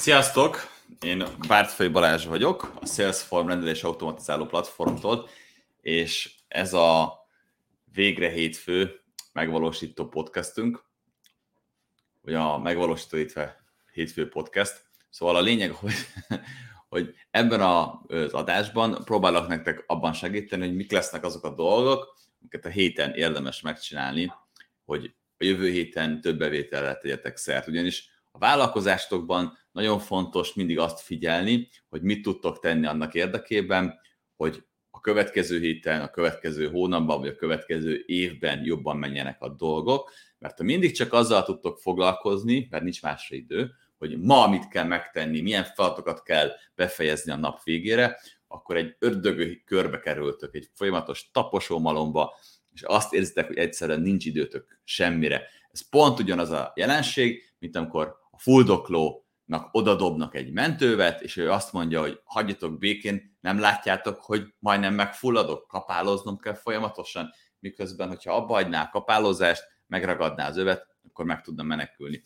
Sziasztok! Én Bártfai Balázs vagyok, a Salesforce rendelés automatizáló platformtól, és ez a végre hétfő megvalósító podcastünk, vagy a megvalósító hétfő podcast. Szóval a lényeg, hogy, hogy ebben az adásban próbálok nektek abban segíteni, hogy mik lesznek azok a dolgok, amiket a héten érdemes megcsinálni, hogy a jövő héten több bevételre tegyetek szert. Ugyanis a vállalkozásokban nagyon fontos mindig azt figyelni, hogy mit tudtok tenni annak érdekében, hogy a következő héten, a következő hónapban, vagy a következő évben jobban menjenek a dolgok, mert ha mindig csak azzal tudtok foglalkozni, mert nincs másra idő, hogy ma mit kell megtenni, milyen feladatokat kell befejezni a nap végére, akkor egy ördögő körbe kerültök, egy folyamatos taposó malomba, és azt érzitek, hogy egyszerűen nincs időtök semmire. Ez pont ugyanaz a jelenség, mint amikor a fuldoklónak odadobnak egy mentővet, és ő azt mondja, hogy hagyjatok békén, nem látjátok, hogy majdnem megfulladok, kapáloznom kell folyamatosan, miközben, hogyha abba hagyná a kapálozást, megragadná az övet, akkor meg tudna menekülni.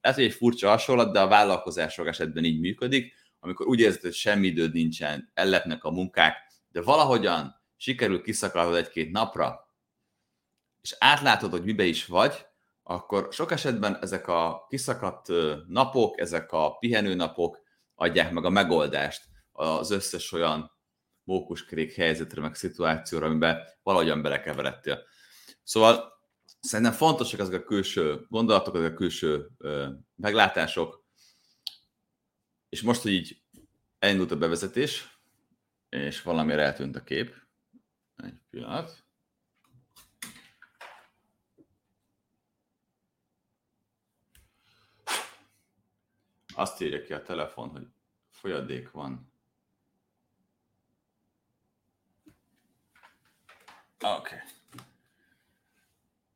Ez hogy egy furcsa hasonlat, de a vállalkozások esetben így működik, amikor úgy érzed, hogy semmi időd nincsen, ellepnek a munkák, de valahogyan sikerül kiszakadnod egy-két napra, és átlátod, hogy mibe is vagy, akkor sok esetben ezek a kiszakadt napok, ezek a pihenő napok adják meg a megoldást az összes olyan mókuskrék helyzetre, meg szituációra, amiben valahogyan belekeveredtél. Szóval szerintem fontosak ezek a külső gondolatok, ezek a külső meglátások, és most, hogy így elindult a bevezetés, és valamire eltűnt a kép, egy pillanat, Azt írja ki a telefon, hogy folyadék van. Oké. Okay.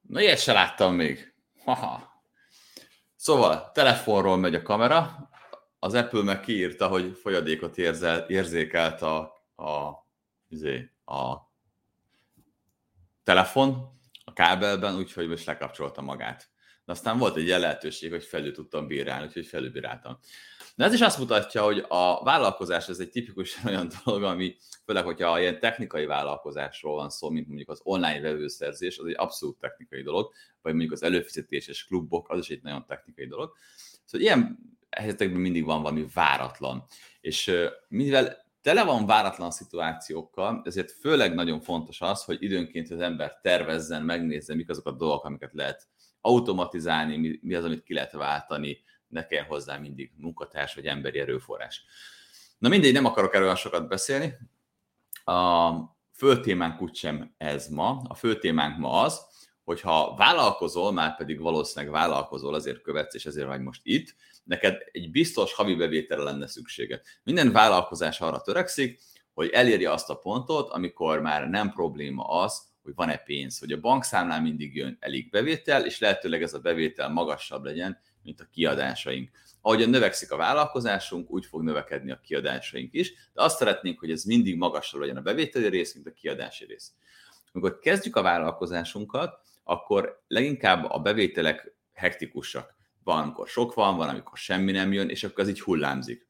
Na, ilyet se láttam még. Haha. Szóval, telefonról megy a kamera, az Apple meg kiírta, hogy folyadékot érzel, érzékelt a, a, izé, a telefon a kábelben, úgyhogy most lekapcsolta magát de aztán volt egy ilyen lehetőség, hogy felül tudtam bírálni, úgyhogy felülbíráltam. De ez is azt mutatja, hogy a vállalkozás ez egy tipikus olyan dolog, ami főleg, hogyha ilyen technikai vállalkozásról van szó, mint mondjuk az online vevőszerzés, az egy abszolút technikai dolog, vagy mondjuk az előfizetéses klubok, az is egy nagyon technikai dolog. Szóval ilyen helyzetekben mindig van valami váratlan. És mivel tele van váratlan szituációkkal, ezért főleg nagyon fontos az, hogy időnként az ember tervezzen, megnézze, mik azok a dolgok, amiket lehet automatizálni, mi, mi az, amit ki lehet váltani, ne kell hozzá mindig munkatárs vagy emberi erőforrás. Na mindegy, nem akarok erről sokat beszélni. A fő témánk úgysem ez ma. A fő témánk ma az, hogyha vállalkozol, már pedig valószínűleg vállalkozol, azért követsz, és ezért vagy most itt, neked egy biztos havi bevételre lenne szükséged. Minden vállalkozás arra törekszik, hogy elérje azt a pontot, amikor már nem probléma az, hogy van-e pénz, hogy a bankszámlán mindig jön elég bevétel, és lehetőleg ez a bevétel magasabb legyen, mint a kiadásaink. Ahogyan növekszik a vállalkozásunk, úgy fog növekedni a kiadásaink is, de azt szeretnénk, hogy ez mindig magasabb legyen a bevételi rész, mint a kiadási rész. Amikor kezdjük a vállalkozásunkat, akkor leginkább a bevételek hektikusak. Van, amikor sok van, van, amikor semmi nem jön, és akkor az így hullámzik.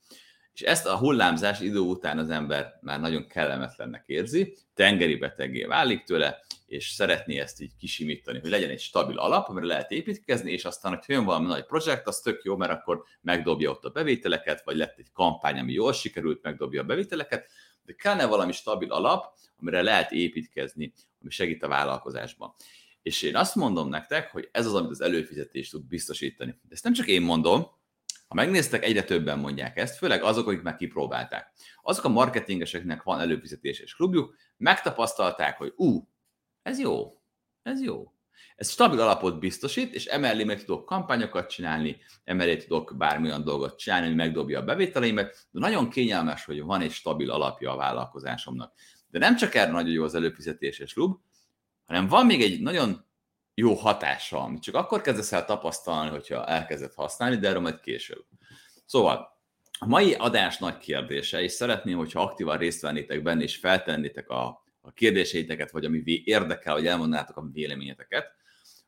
És ezt a hullámzás idő után az ember már nagyon kellemetlennek érzi, tengeri betegé válik tőle, és szeretné ezt így kisimítani, hogy legyen egy stabil alap, amire lehet építkezni, és aztán, hogy jön valami nagy projekt, az tök jó, mert akkor megdobja ott a bevételeket, vagy lett egy kampány, ami jól sikerült, megdobja a bevételeket, de kellene valami stabil alap, amire lehet építkezni, ami segít a vállalkozásban. És én azt mondom nektek, hogy ez az, amit az előfizetés tud biztosítani. De ezt nem csak én mondom, ha megnéztek, egyre többen mondják ezt, főleg azok, akik már kipróbálták. Azok a marketingeseknek van előfizetéses klubjuk, megtapasztalták, hogy ú, ez jó, ez jó. Ez stabil alapot biztosít, és emellé meg tudok kampányokat csinálni, emellé tudok bármilyen dolgot csinálni, ami megdobja a bevételeimet, de nagyon kényelmes, hogy van egy stabil alapja a vállalkozásomnak. De nem csak erre nagyon jó az előfizetéses klub, hanem van még egy nagyon jó hatása, amit csak akkor kezdesz el tapasztalni, hogyha elkezded használni, de erről majd később. Szóval, a mai adás nagy kérdése, és szeretném, hogyha aktívan részt vennétek benne, és feltennétek a, a kérdéseiteket, vagy ami érdekel, hogy elmondanátok a véleményeteket,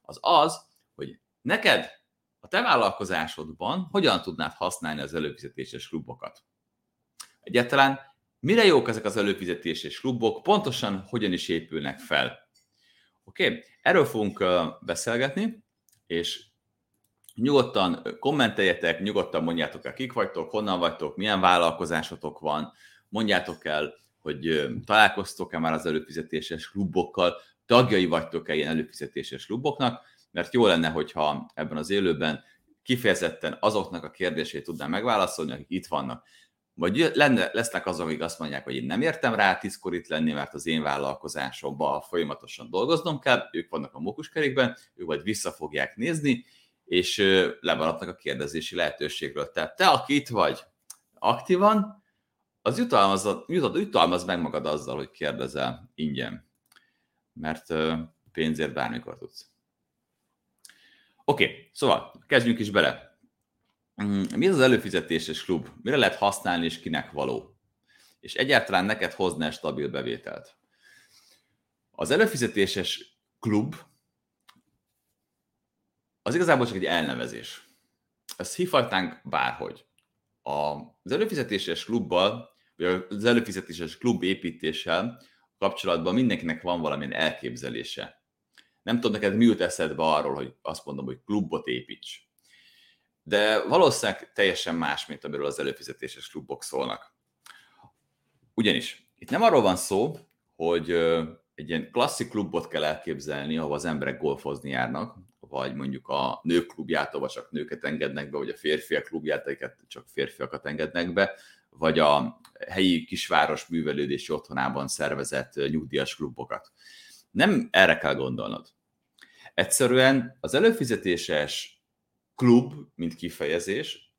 az az, hogy neked a te vállalkozásodban hogyan tudnád használni az előfizetéses klubokat? Egyáltalán mire jók ezek az előfizetéses klubok, pontosan hogyan is épülnek fel? Oké, okay? erről fogunk beszélgetni, és nyugodtan kommenteljetek, nyugodtan mondjátok el, kik vagytok, honnan vagytok, milyen vállalkozásotok van, mondjátok el, hogy találkoztok-e már az előfizetéses klubokkal, tagjai vagytok-e ilyen előfizetéses kluboknak, mert jó lenne, hogyha ebben az élőben kifejezetten azoknak a kérdését tudnám megválaszolni, akik itt vannak. Vagy lenne, lesznek azok, akik azt mondják, hogy én nem értem rá tízkor itt lenni, mert az én vállalkozásomban folyamatosan dolgoznom kell, ők vannak a mókuskerékben, ők majd vissza fogják nézni, és lemaradnak a kérdezési lehetőségről. Tehát te, aki itt vagy aktívan, az jutalmaz, jutalmaz meg magad azzal, hogy kérdezel ingyen. Mert pénzért bármikor tudsz. Oké, okay, szóval kezdjünk is bele. Mm, mi az az előfizetéses klub? Mire lehet használni és kinek való? És egyáltalán neked hozna stabil bevételt? Az előfizetéses klub az igazából csak egy elnevezés. Ezt hívhatnánk bárhogy. Az előfizetéses klubbal, vagy az előfizetéses klub építéssel kapcsolatban mindenkinek van valamilyen elképzelése. Nem tudom neked mi jut eszedbe arról, hogy azt mondom, hogy klubot építs. De valószínűleg teljesen más, mint amiről az előfizetéses klubok szólnak. Ugyanis itt nem arról van szó, hogy egy ilyen klasszik klubot kell elképzelni, ahol az emberek golfozni járnak, vagy mondjuk a nők klubját, ahol csak nőket engednek be, vagy a férfiak klubját, amiket csak férfiakat engednek be, vagy a helyi kisváros művelődési otthonában szervezett nyugdíjas klubokat. Nem erre kell gondolnod. Egyszerűen az előfizetéses klub, mint kifejezés,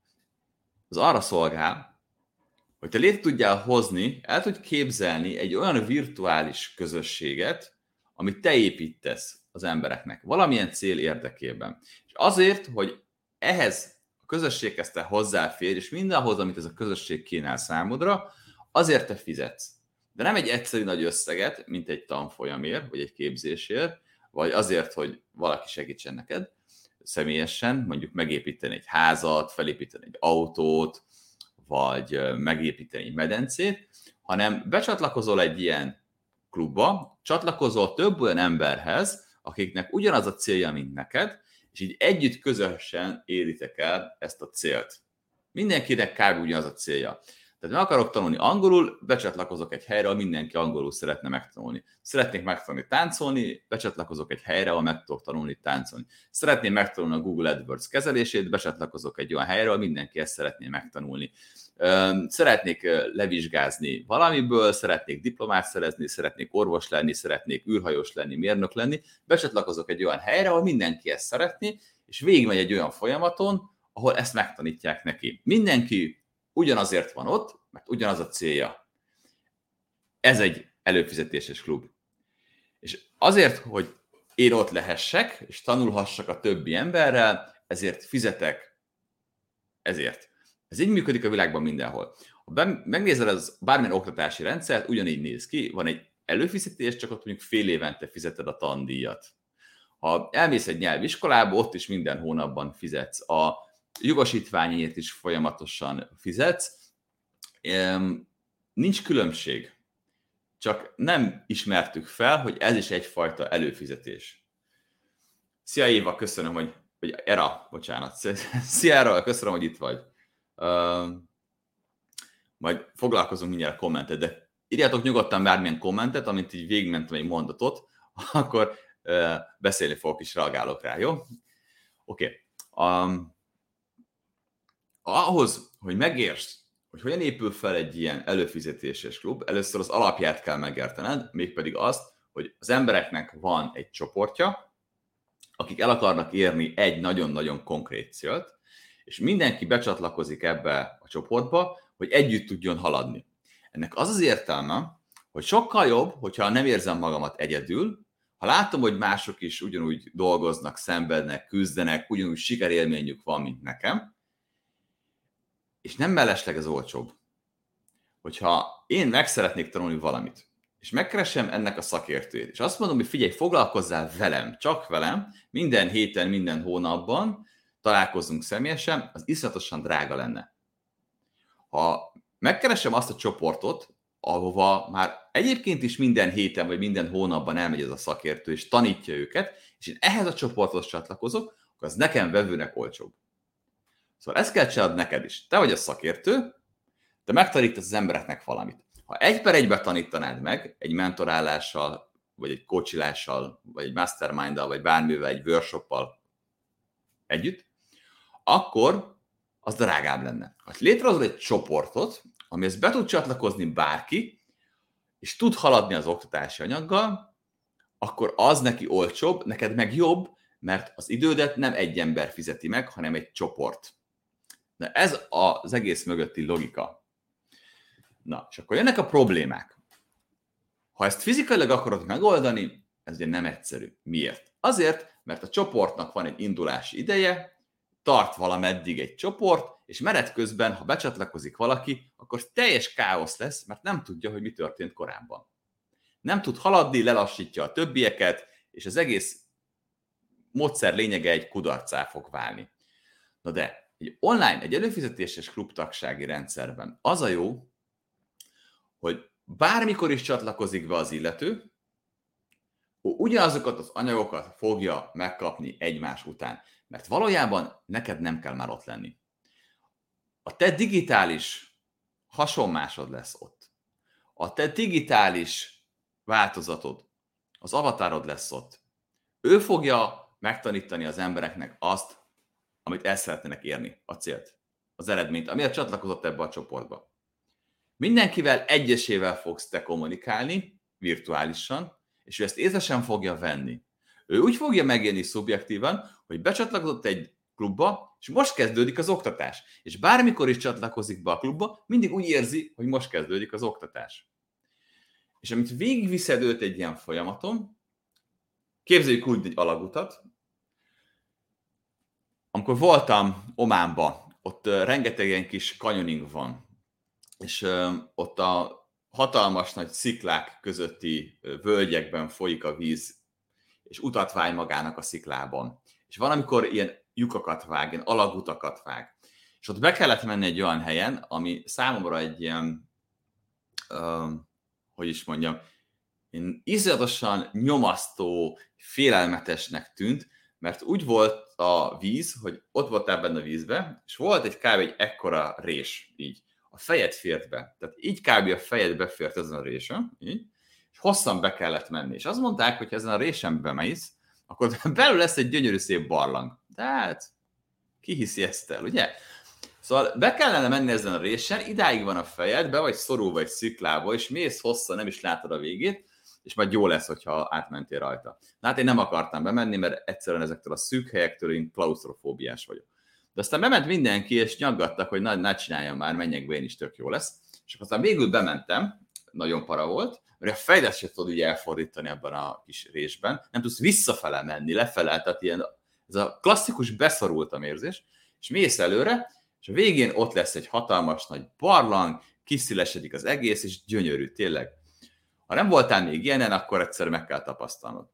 az arra szolgál, hogy te létre tudjál hozni, el tudj képzelni egy olyan virtuális közösséget, amit te építesz az embereknek, valamilyen cél érdekében. És azért, hogy ehhez a közösséghez te hozzáfér, és mindenhoz, amit ez a közösség kínál számodra, azért te fizetsz. De nem egy egyszerű nagy összeget, mint egy tanfolyamért, vagy egy képzésért, vagy azért, hogy valaki segítsen neked személyesen, mondjuk megépíteni egy házat, felépíteni egy autót, vagy megépíteni egy medencét, hanem becsatlakozol egy ilyen klubba, csatlakozol több olyan emberhez, akiknek ugyanaz a célja, mint neked, és így együtt közösen éritek el ezt a célt. Mindenkinek kb. ugyanaz a célja. Tehát meg akarok tanulni angolul, becsatlakozok egy helyre, ahol mindenki angolul szeretne megtanulni. Szeretnék megtanulni táncolni, becsatlakozok egy helyre, ahol meg tudok tanulni táncolni. Szeretném megtanulni a Google AdWords kezelését, becsatlakozok egy olyan helyre, ahol mindenki ezt szeretné megtanulni. Szeretnék levizsgázni valamiből, szeretnék diplomát szerezni, szeretnék orvos lenni, szeretnék űrhajós lenni, mérnök lenni, becsatlakozok egy olyan helyre, ahol mindenki ezt szeretné, és végigmegy egy olyan folyamaton, ahol ezt megtanítják neki. Mindenki ugyanazért van ott, mert ugyanaz a célja. Ez egy előfizetéses klub. És azért, hogy én ott lehessek, és tanulhassak a többi emberrel, ezért fizetek ezért. Ez így működik a világban mindenhol. Ha megnézel az bármilyen oktatási rendszert, ugyanígy néz ki, van egy előfizetés, csak ott mondjuk fél évente fizeted a tandíjat. Ha elmész egy nyelviskolába, ott is minden hónapban fizetsz. A jogosítványért is folyamatosan fizetsz. Nincs különbség. Csak nem ismertük fel, hogy ez is egyfajta előfizetés. Szia Éva, köszönöm, hogy, hogy Era, bocsánat. Szia Era, köszönöm, hogy itt vagy. Majd foglalkozunk mindjárt kommentet, de írjátok nyugodtan bármilyen kommentet, amit így végigmentem egy mondatot, akkor uh, beszélni fogok és reagálok rá, jó? Oké. Okay. Um, ahhoz, hogy megértsd, hogy hogyan épül fel egy ilyen előfizetéses klub, először az alapját kell megértened, mégpedig azt, hogy az embereknek van egy csoportja, akik el akarnak érni egy nagyon-nagyon konkrét célt, és mindenki becsatlakozik ebbe a csoportba, hogy együtt tudjon haladni. Ennek az az értelme, hogy sokkal jobb, hogyha nem érzem magamat egyedül, ha látom, hogy mások is ugyanúgy dolgoznak, szenvednek, küzdenek, ugyanúgy sikerélményük van, mint nekem, és nem mellesleg az olcsóbb. Hogyha én meg szeretnék tanulni valamit, és megkeresem ennek a szakértőjét, és azt mondom, hogy figyelj, foglalkozzál velem, csak velem, minden héten, minden hónapban, találkozzunk személyesen, az iszonyatosan drága lenne. Ha megkeresem azt a csoportot, ahova már egyébként is minden héten vagy minden hónapban elmegy ez a szakértő, és tanítja őket, és én ehhez a csoporthoz csatlakozok, akkor az nekem vevőnek olcsóbb. Szóval ezt kell csinálni neked is. Te vagy a szakértő, te megtanítasz az embereknek valamit. Ha egy per egybe tanítanád meg, egy mentorálással, vagy egy coachilással, vagy egy masterminddal, vagy bármivel, egy workshoppal együtt, akkor az drágább lenne. Ha létrehozol egy csoportot, amihez be tud csatlakozni bárki, és tud haladni az oktatási anyaggal, akkor az neki olcsóbb, neked meg jobb, mert az idődet nem egy ember fizeti meg, hanem egy csoport. Na ez az egész mögötti logika. Na, és akkor jönnek a problémák. Ha ezt fizikailag akarod megoldani, ez ugye nem egyszerű. Miért? Azért, mert a csoportnak van egy indulási ideje, tart valameddig egy csoport, és menet közben, ha becsatlakozik valaki, akkor teljes káosz lesz, mert nem tudja, hogy mi történt korábban. Nem tud haladni, lelassítja a többieket, és az egész módszer lényege egy kudarcá fog válni. Na de, egy online, egy előfizetéses klubtagsági rendszerben az a jó, hogy bármikor is csatlakozik be az illető, ugyanazokat az anyagokat fogja megkapni egymás után. Mert valójában neked nem kell már ott lenni. A te digitális hasonmásod lesz ott. A te digitális változatod, az avatárod lesz ott. Ő fogja megtanítani az embereknek azt, amit el szeretnének érni, a célt, az eredményt, amiért csatlakozott ebbe a csoportba. Mindenkivel egyesével fogsz te kommunikálni, virtuálisan, és ő ezt észre fogja venni. Ő úgy fogja megélni szubjektívan, hogy becsatlakozott egy klubba, és most kezdődik az oktatás. És bármikor is csatlakozik be a klubba, mindig úgy érzi, hogy most kezdődik az oktatás. És amit végigviszed őt egy ilyen folyamaton, képzeljük úgy egy alagutat, amikor voltam Ománba, ott rengeteg ilyen kis kanyoning van, és ott a hatalmas nagy sziklák közötti völgyekben folyik a víz, és utat vágy magának a sziklában. És van, amikor ilyen lyukakat vág, ilyen alagutakat vág. És ott be kellett menni egy olyan helyen, ami számomra egy ilyen, uh, hogy is mondjam, én izzadatosan nyomasztó, félelmetesnek tűnt, mert úgy volt a víz, hogy ott voltál benne a vízbe, és volt egy kb. egy ekkora rés, így. A fejed fért be. Tehát így kb. a fejed befért ezen a résen, így, és hosszan be kellett menni. És azt mondták, hogy ha ezen a résen bemész, akkor belül lesz egy gyönyörű szép barlang. De hát, ki hiszi ezt el, ugye? Szóval be kellene menni ezen a résen, idáig van a fejed, be vagy szorulva egy sziklába, és mész hosszan, nem is látod a végét, és majd jó lesz, hogyha átmentél rajta. Na hát én nem akartam bemenni, mert egyszerűen ezektől a szűk helyektől én klaustrofóbiás vagyok. De aztán bement mindenki, és nyaggattak, hogy na, ne csináljam már, menjek be, én is tök jó lesz. És aztán végül bementem, nagyon para volt, mert a fejedet se tudod ugye elfordítani ebben a kis résben, nem tudsz visszafele menni, lefele, tehát ilyen, ez a klasszikus beszorultam érzés, és mész előre, és a végén ott lesz egy hatalmas nagy barlang, kiszílesedik az egész, és gyönyörű, tényleg ha nem voltál még ilyenen, akkor egyszer meg kell tapasztalnod.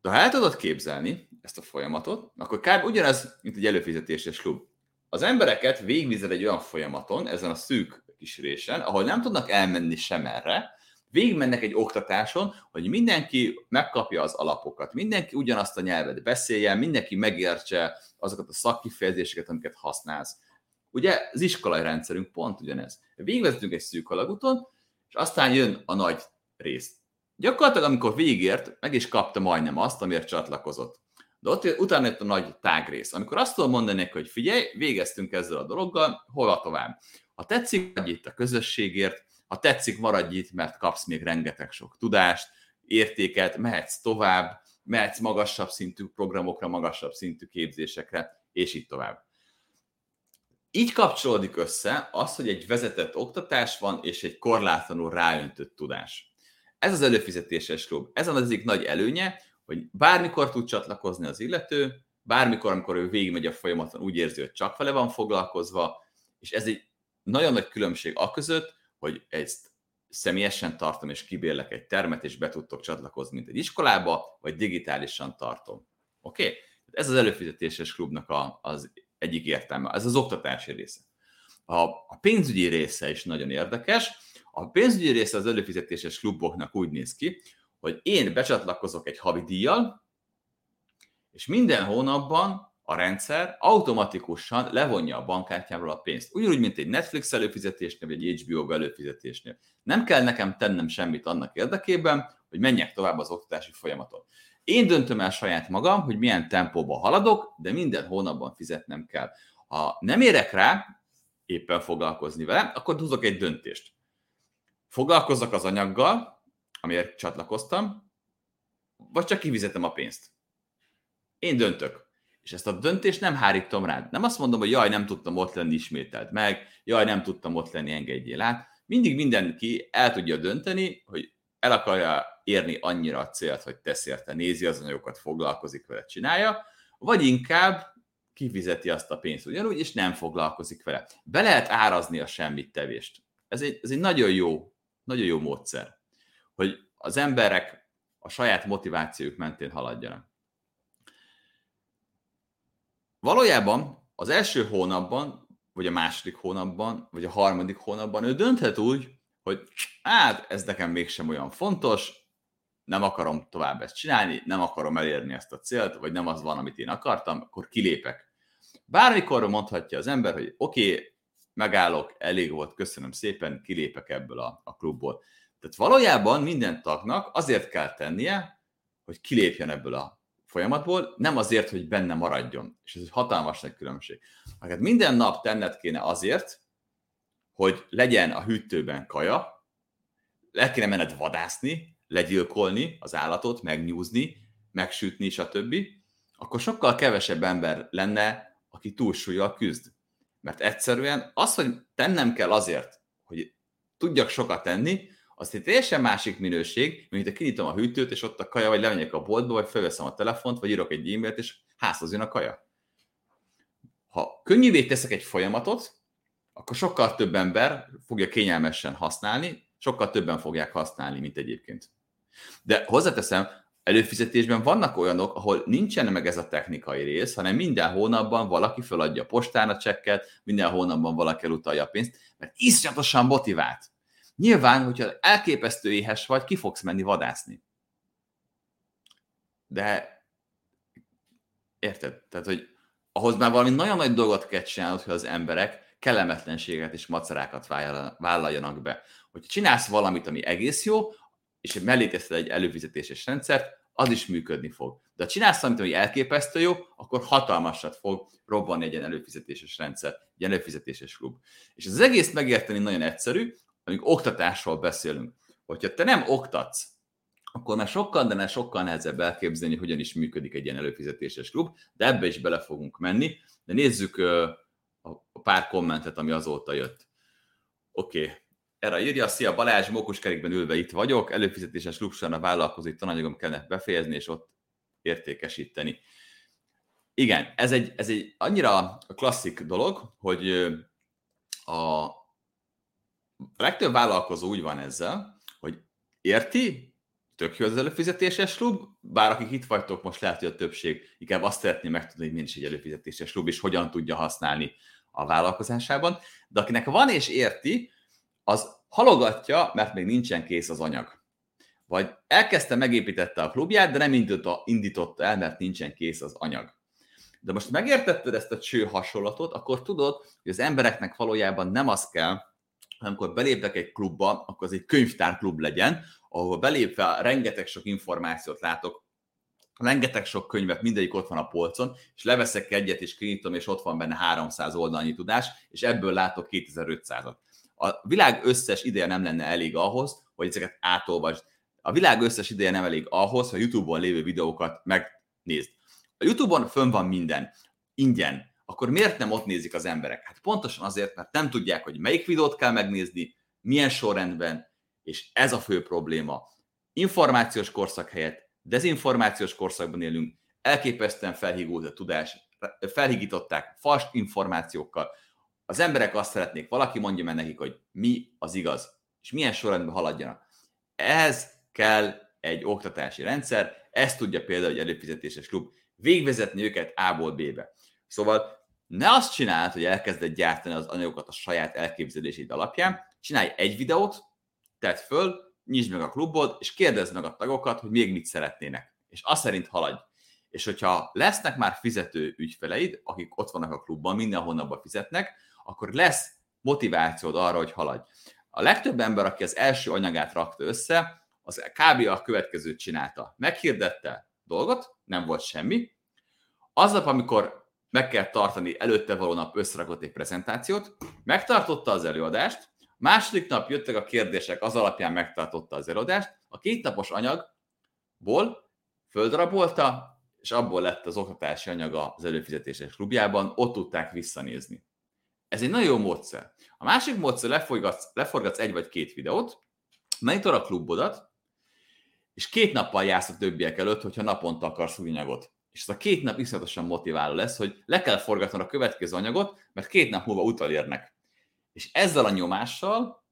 De ha el tudod képzelni ezt a folyamatot, akkor kb. ugyanez, mint egy előfizetéses klub. Az embereket végigvized egy olyan folyamaton, ezen a szűk kis résen, ahol nem tudnak elmenni sem erre, végigmennek egy oktatáson, hogy mindenki megkapja az alapokat, mindenki ugyanazt a nyelvet beszéljen, mindenki megértse azokat a szakkifejezéseket, amiket használsz. Ugye az iskolai rendszerünk pont ugyanez. Végigvezetünk egy szűk alagúton, és aztán jön a nagy rész. Gyakorlatilag, amikor végért, meg is kapta majdnem azt, amiért csatlakozott. De ott utána jött a nagy tágrész, amikor azt tudom mondani hogy figyelj, végeztünk ezzel a dologgal, hova tovább. Ha tetszik, maradj itt a közösségért, ha tetszik, maradj itt, mert kapsz még rengeteg sok tudást, értéket, mehetsz tovább, mehetsz magasabb szintű programokra, magasabb szintű képzésekre, és így tovább. Így kapcsolódik össze az, hogy egy vezetett oktatás van, és egy korlátlanul ráöntött tudás. Ez az előfizetéses klub. Ez az egyik nagy előnye, hogy bármikor tud csatlakozni az illető, bármikor, amikor ő végigmegy a folyamaton, úgy érzi, hogy csak vele van foglalkozva, és ez egy nagyon nagy különbség a között, hogy ezt személyesen tartom, és kibérlek egy termet, és be tudtok csatlakozni, mint egy iskolába, vagy digitálisan tartom. Oké? Okay? Ez az előfizetéses klubnak a, az egyik értelme, ez az oktatási része. A, a pénzügyi része is nagyon érdekes. A pénzügyi része az előfizetéses kluboknak úgy néz ki, hogy én becsatlakozok egy havi díjjal, és minden hónapban a rendszer automatikusan levonja a bankkártyámról a pénzt. Ugyanúgy, mint egy Netflix előfizetésnél, vagy egy HBO előfizetésnél. Nem kell nekem tennem semmit annak érdekében, hogy menjek tovább az oktatási folyamaton. Én döntöm el saját magam, hogy milyen tempóban haladok, de minden hónapban fizetnem kell. Ha nem érek rá éppen foglalkozni vele, akkor hozok egy döntést. Foglalkozzak az anyaggal, amiért csatlakoztam, vagy csak kivizetem a pénzt. Én döntök. És ezt a döntést nem hárítom rád. Nem azt mondom, hogy jaj, nem tudtam ott lenni, ismételt meg, jaj, nem tudtam ott lenni, engedjél át. Mindig mindenki el tudja dönteni, hogy el akarja érni annyira a célt, hogy tesz érte, nézi az anyagokat, foglalkozik vele, csinálja, vagy inkább kifizeti azt a pénzt ugyanúgy, és nem foglalkozik vele. Be lehet árazni a semmit tevést. Ez egy, ez egy nagyon jó, nagyon jó módszer, hogy az emberek a saját motivációjuk mentén haladjanak. Valójában az első hónapban, vagy a második hónapban, vagy a harmadik hónapban ő dönthet úgy, hogy hát ez nekem mégsem olyan fontos, nem akarom tovább ezt csinálni, nem akarom elérni ezt a célt, vagy nem az van, amit én akartam, akkor kilépek. Bármikor mondhatja az ember, hogy oké, okay, megállok, elég volt, köszönöm szépen, kilépek ebből a, a klubból. Tehát valójában minden tagnak azért kell tennie, hogy kilépjen ebből a folyamatból, nem azért, hogy benne maradjon. És ez egy hatalmas nagy különbség. Hát minden nap tenned kéne azért, hogy legyen a hűtőben kaja, le kéne menned vadászni, legyilkolni az állatot, megnyúzni, megsütni, stb., akkor sokkal kevesebb ember lenne, aki túlsúlyjal küzd. Mert egyszerűen az, hogy tennem kell azért, hogy tudjak sokat tenni, az egy teljesen másik minőség, mint ha kinyitom a hűtőt, és ott a kaja, vagy lemegyek a boltba, vagy felveszem a telefont, vagy írok egy e-mailt, és házhoz jön a kaja. Ha könnyűvé teszek egy folyamatot, akkor sokkal több ember fogja kényelmesen használni, sokkal többen fogják használni, mint egyébként. De hozzáteszem, előfizetésben vannak olyanok, ahol nincsen meg ez a technikai rész, hanem minden hónapban valaki feladja a postán a csekket, minden hónapban valaki elutalja a pénzt, mert iszonyatosan motivált. Nyilván, hogyha elképesztő éhes vagy, ki fogsz menni vadászni. De érted? Tehát, hogy ahhoz már valami nagyon nagy dolgot kell csinálnod, hogy az emberek kellemetlenséget és macerákat vállaljanak be. Hogyha csinálsz valamit, ami egész jó, és mellé teszed egy előfizetéses rendszert, az is működni fog. De ha csinálsz valamit, ami elképesztő jó, akkor hatalmasat fog robbanni egy ilyen előfizetéses rendszer, egy előfizetéses klub. És az egész megérteni nagyon egyszerű, amíg oktatásról beszélünk. Hogyha te nem oktatsz, akkor már sokkal, de ne sokkal nehezebb elképzelni, hogyan is működik egy ilyen előfizetéses klub, de ebbe is bele fogunk menni. De nézzük a pár kommentet, ami azóta jött. Oké, okay. Erre írja, szia Balázs, mókuskerékben ülve itt vagyok, előfizetéses klubsorán a vállalkozói tananyagom kellene befejezni, és ott értékesíteni. Igen, ez egy, ez egy annyira klasszik dolog, hogy a legtöbb vállalkozó úgy van ezzel, hogy érti, tök jó az előfizetéses klub, bár akik itt vagytok, most lehet, hogy a többség inkább azt szeretné megtudni, hogy nincs egy előfizetéses klub, és hogyan tudja használni a vállalkozásában, de akinek van és érti, az halogatja, mert még nincsen kész az anyag. Vagy elkezdte, megépítette a klubját, de nem indította, indította el, mert nincsen kész az anyag. De most megértetted ezt a cső hasonlatot, akkor tudod, hogy az embereknek valójában nem az kell, amikor belépek egy klubba, akkor az egy könyvtárklub legyen, ahol belépve rengeteg sok információt látok, rengeteg sok könyvet, mindegyik ott van a polcon, és leveszek egyet, és kinyitom, és ott van benne 300 oldalnyi tudás, és ebből látok 2500-at. A világ összes ideje nem lenne elég ahhoz, hogy ezeket átolvasd. A világ összes ideje nem elég ahhoz, hogy YouTube-on lévő videókat megnézd. A YouTube-on fönn van minden, ingyen. Akkor miért nem ott nézik az emberek? Hát pontosan azért, mert nem tudják, hogy melyik videót kell megnézni, milyen sorrendben, és ez a fő probléma. Információs korszak helyett dezinformációs korszakban élünk, elképesztően felhígult a tudás, felhigították fals információkkal, az emberek azt szeretnék, valaki mondja meg nekik, hogy mi az igaz, és milyen sorrendben haladjanak. Ehhez kell egy oktatási rendszer, ezt tudja például egy előfizetéses klub. végvezetni őket A-ból B-be. Szóval ne azt csináld, hogy elkezded gyártani az anyagokat a saját elképzelését alapján, csinálj egy videót, tedd föl, nyisd meg a klubod, és kérdezd meg a tagokat, hogy még mit szeretnének. És azt szerint haladj. És hogyha lesznek már fizető ügyfeleid, akik ott vannak a klubban, minden hónapban fizetnek, akkor lesz motivációd arra, hogy haladj. A legtöbb ember, aki az első anyagát rakta össze, az kb. a következőt csinálta. Meghirdette dolgot, nem volt semmi. Aznap, amikor meg kell tartani előtte való nap összerakott egy prezentációt, megtartotta az előadást, második nap jöttek a kérdések, az alapján megtartotta az előadást, a kétnapos anyagból földrabolta, és abból lett az oktatási anyaga az előfizetéses klubjában, ott tudták visszanézni. Ez egy nagyon jó módszer. A másik módszer, leforgatsz, leforgatsz egy vagy két videót, megnyitod a klubodat, és két nappal jársz a többiek előtt, hogyha naponta akarsz új anyagot. És ez a két nap iszonyatosan motiváló lesz, hogy le kell forgatnod a következő anyagot, mert két nap múlva utalérnek. És ezzel a nyomással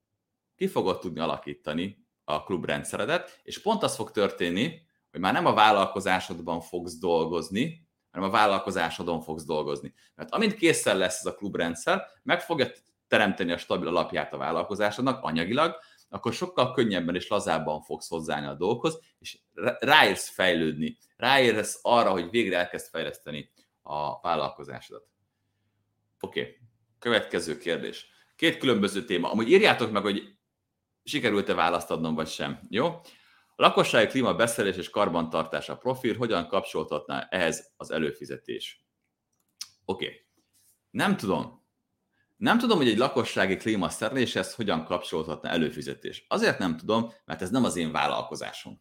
ki fogod tudni alakítani a klubrendszeredet, és pont az fog történni, hogy már nem a vállalkozásodban fogsz dolgozni, hanem a vállalkozásodon fogsz dolgozni. Mert amint készen lesz ez a klubrendszer, meg fogja teremteni a stabil alapját a vállalkozásodnak anyagilag, akkor sokkal könnyebben és lazábban fogsz hozzáállni a dolgokhoz, és ráérsz fejlődni, ráérsz arra, hogy végre elkezd fejleszteni a vállalkozásodat. Oké, okay. következő kérdés. Két különböző téma. Amúgy írjátok meg, hogy sikerült-e választ adnom, vagy sem. Jó? Lakossági klíma beszélés és karbantartása profil hogyan kapcsoltatná ehhez az előfizetés? Oké. Okay. Nem tudom. Nem tudom, hogy egy lakossági klímaszereléshez hogyan kapcsolhatna előfizetés. Azért nem tudom, mert ez nem az én vállalkozásom.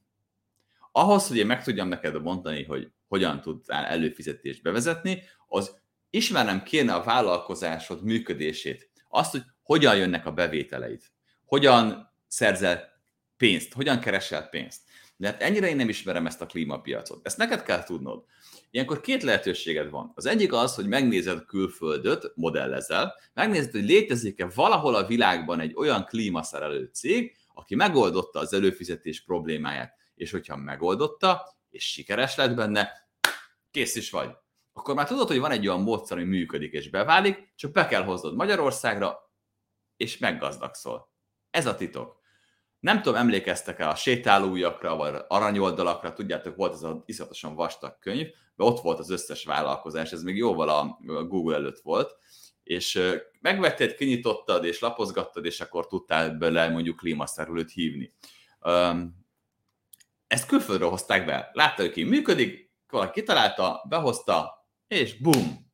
Ahhoz, hogy én meg tudjam neked mondani, hogy hogyan tudnál előfizetést bevezetni, az ismernem kéne a vállalkozásod működését. Azt, hogy hogyan jönnek a bevételeid, hogyan szerzel pénzt, hogyan keresel pénzt. De hát ennyire én nem ismerem ezt a klímapiacot. Ezt neked kell tudnod. Ilyenkor két lehetőséged van. Az egyik az, hogy megnézed külföldöt, modellezel, megnézed, hogy létezik-e valahol a világban egy olyan klímaszerelő cég, aki megoldotta az előfizetés problémáját. És hogyha megoldotta, és sikeres lett benne, kész is vagy. Akkor már tudod, hogy van egy olyan módszer, ami működik és beválik, csak be kell hoznod Magyarországra, és meggazdagszol. Ez a titok. Nem tudom, emlékeztek-e a sétálójakra, vagy aranyoldalakra, tudjátok, volt ez az iszatosan vastag könyv, de ott volt az összes vállalkozás, ez még jóval a Google előtt volt, és megvetted, kinyitottad, és lapozgattad, és akkor tudtál bele mondjuk klímaszerülőt hívni. Ezt külföldről hozták be. Látta, hogy ki működik, valaki kitalálta, behozta, és bum,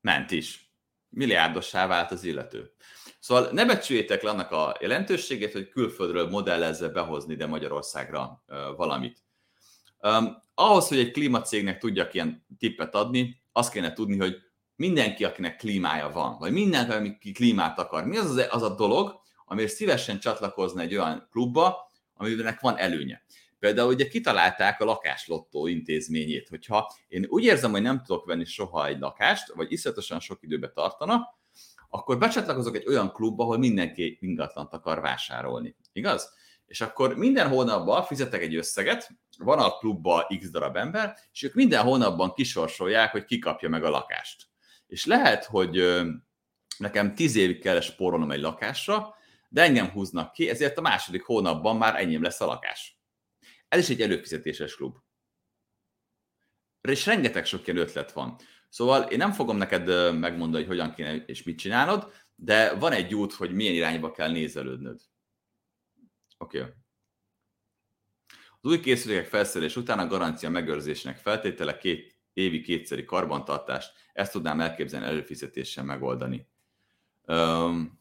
ment is. Milliárdossá vált az illető. Szóval ne becsüljétek le annak a jelentőségét, hogy külföldről modellezze behozni ide Magyarországra valamit. Um, ahhoz, hogy egy klímacégnek tudjak ilyen tippet adni, azt kéne tudni, hogy mindenki, akinek klímája van, vagy mindenki, aki klímát akar, mi az, az, az a dolog, amiért szívesen csatlakozna egy olyan klubba, amiben van előnye. Például ugye kitalálták a lakáslottó intézményét, hogyha én úgy érzem, hogy nem tudok venni soha egy lakást, vagy iszonyatosan sok időbe tartana, akkor becsatlakozok egy olyan klubba, ahol mindenki ingatlant akar vásárolni. Igaz? És akkor minden hónapban fizetek egy összeget, van a klubban x darab ember, és ők minden hónapban kisorsolják, hogy ki kapja meg a lakást. És lehet, hogy nekem tíz évig kell spórolnom egy lakásra, de engem húznak ki, ezért a második hónapban már enyém lesz a lakás. Ez is egy előfizetéses klub. És rengeteg sok ilyen ötlet van. Szóval én nem fogom neked megmondani, hogy hogyan kéne és mit csinálod, de van egy út, hogy milyen irányba kell nézelődnöd. Oké. Okay. Az új készülékek felszerelés után a garancia megőrzésének feltétele két évi kétszeri karbantartást, ezt tudnám elképzelni előfizetéssel megoldani. Um,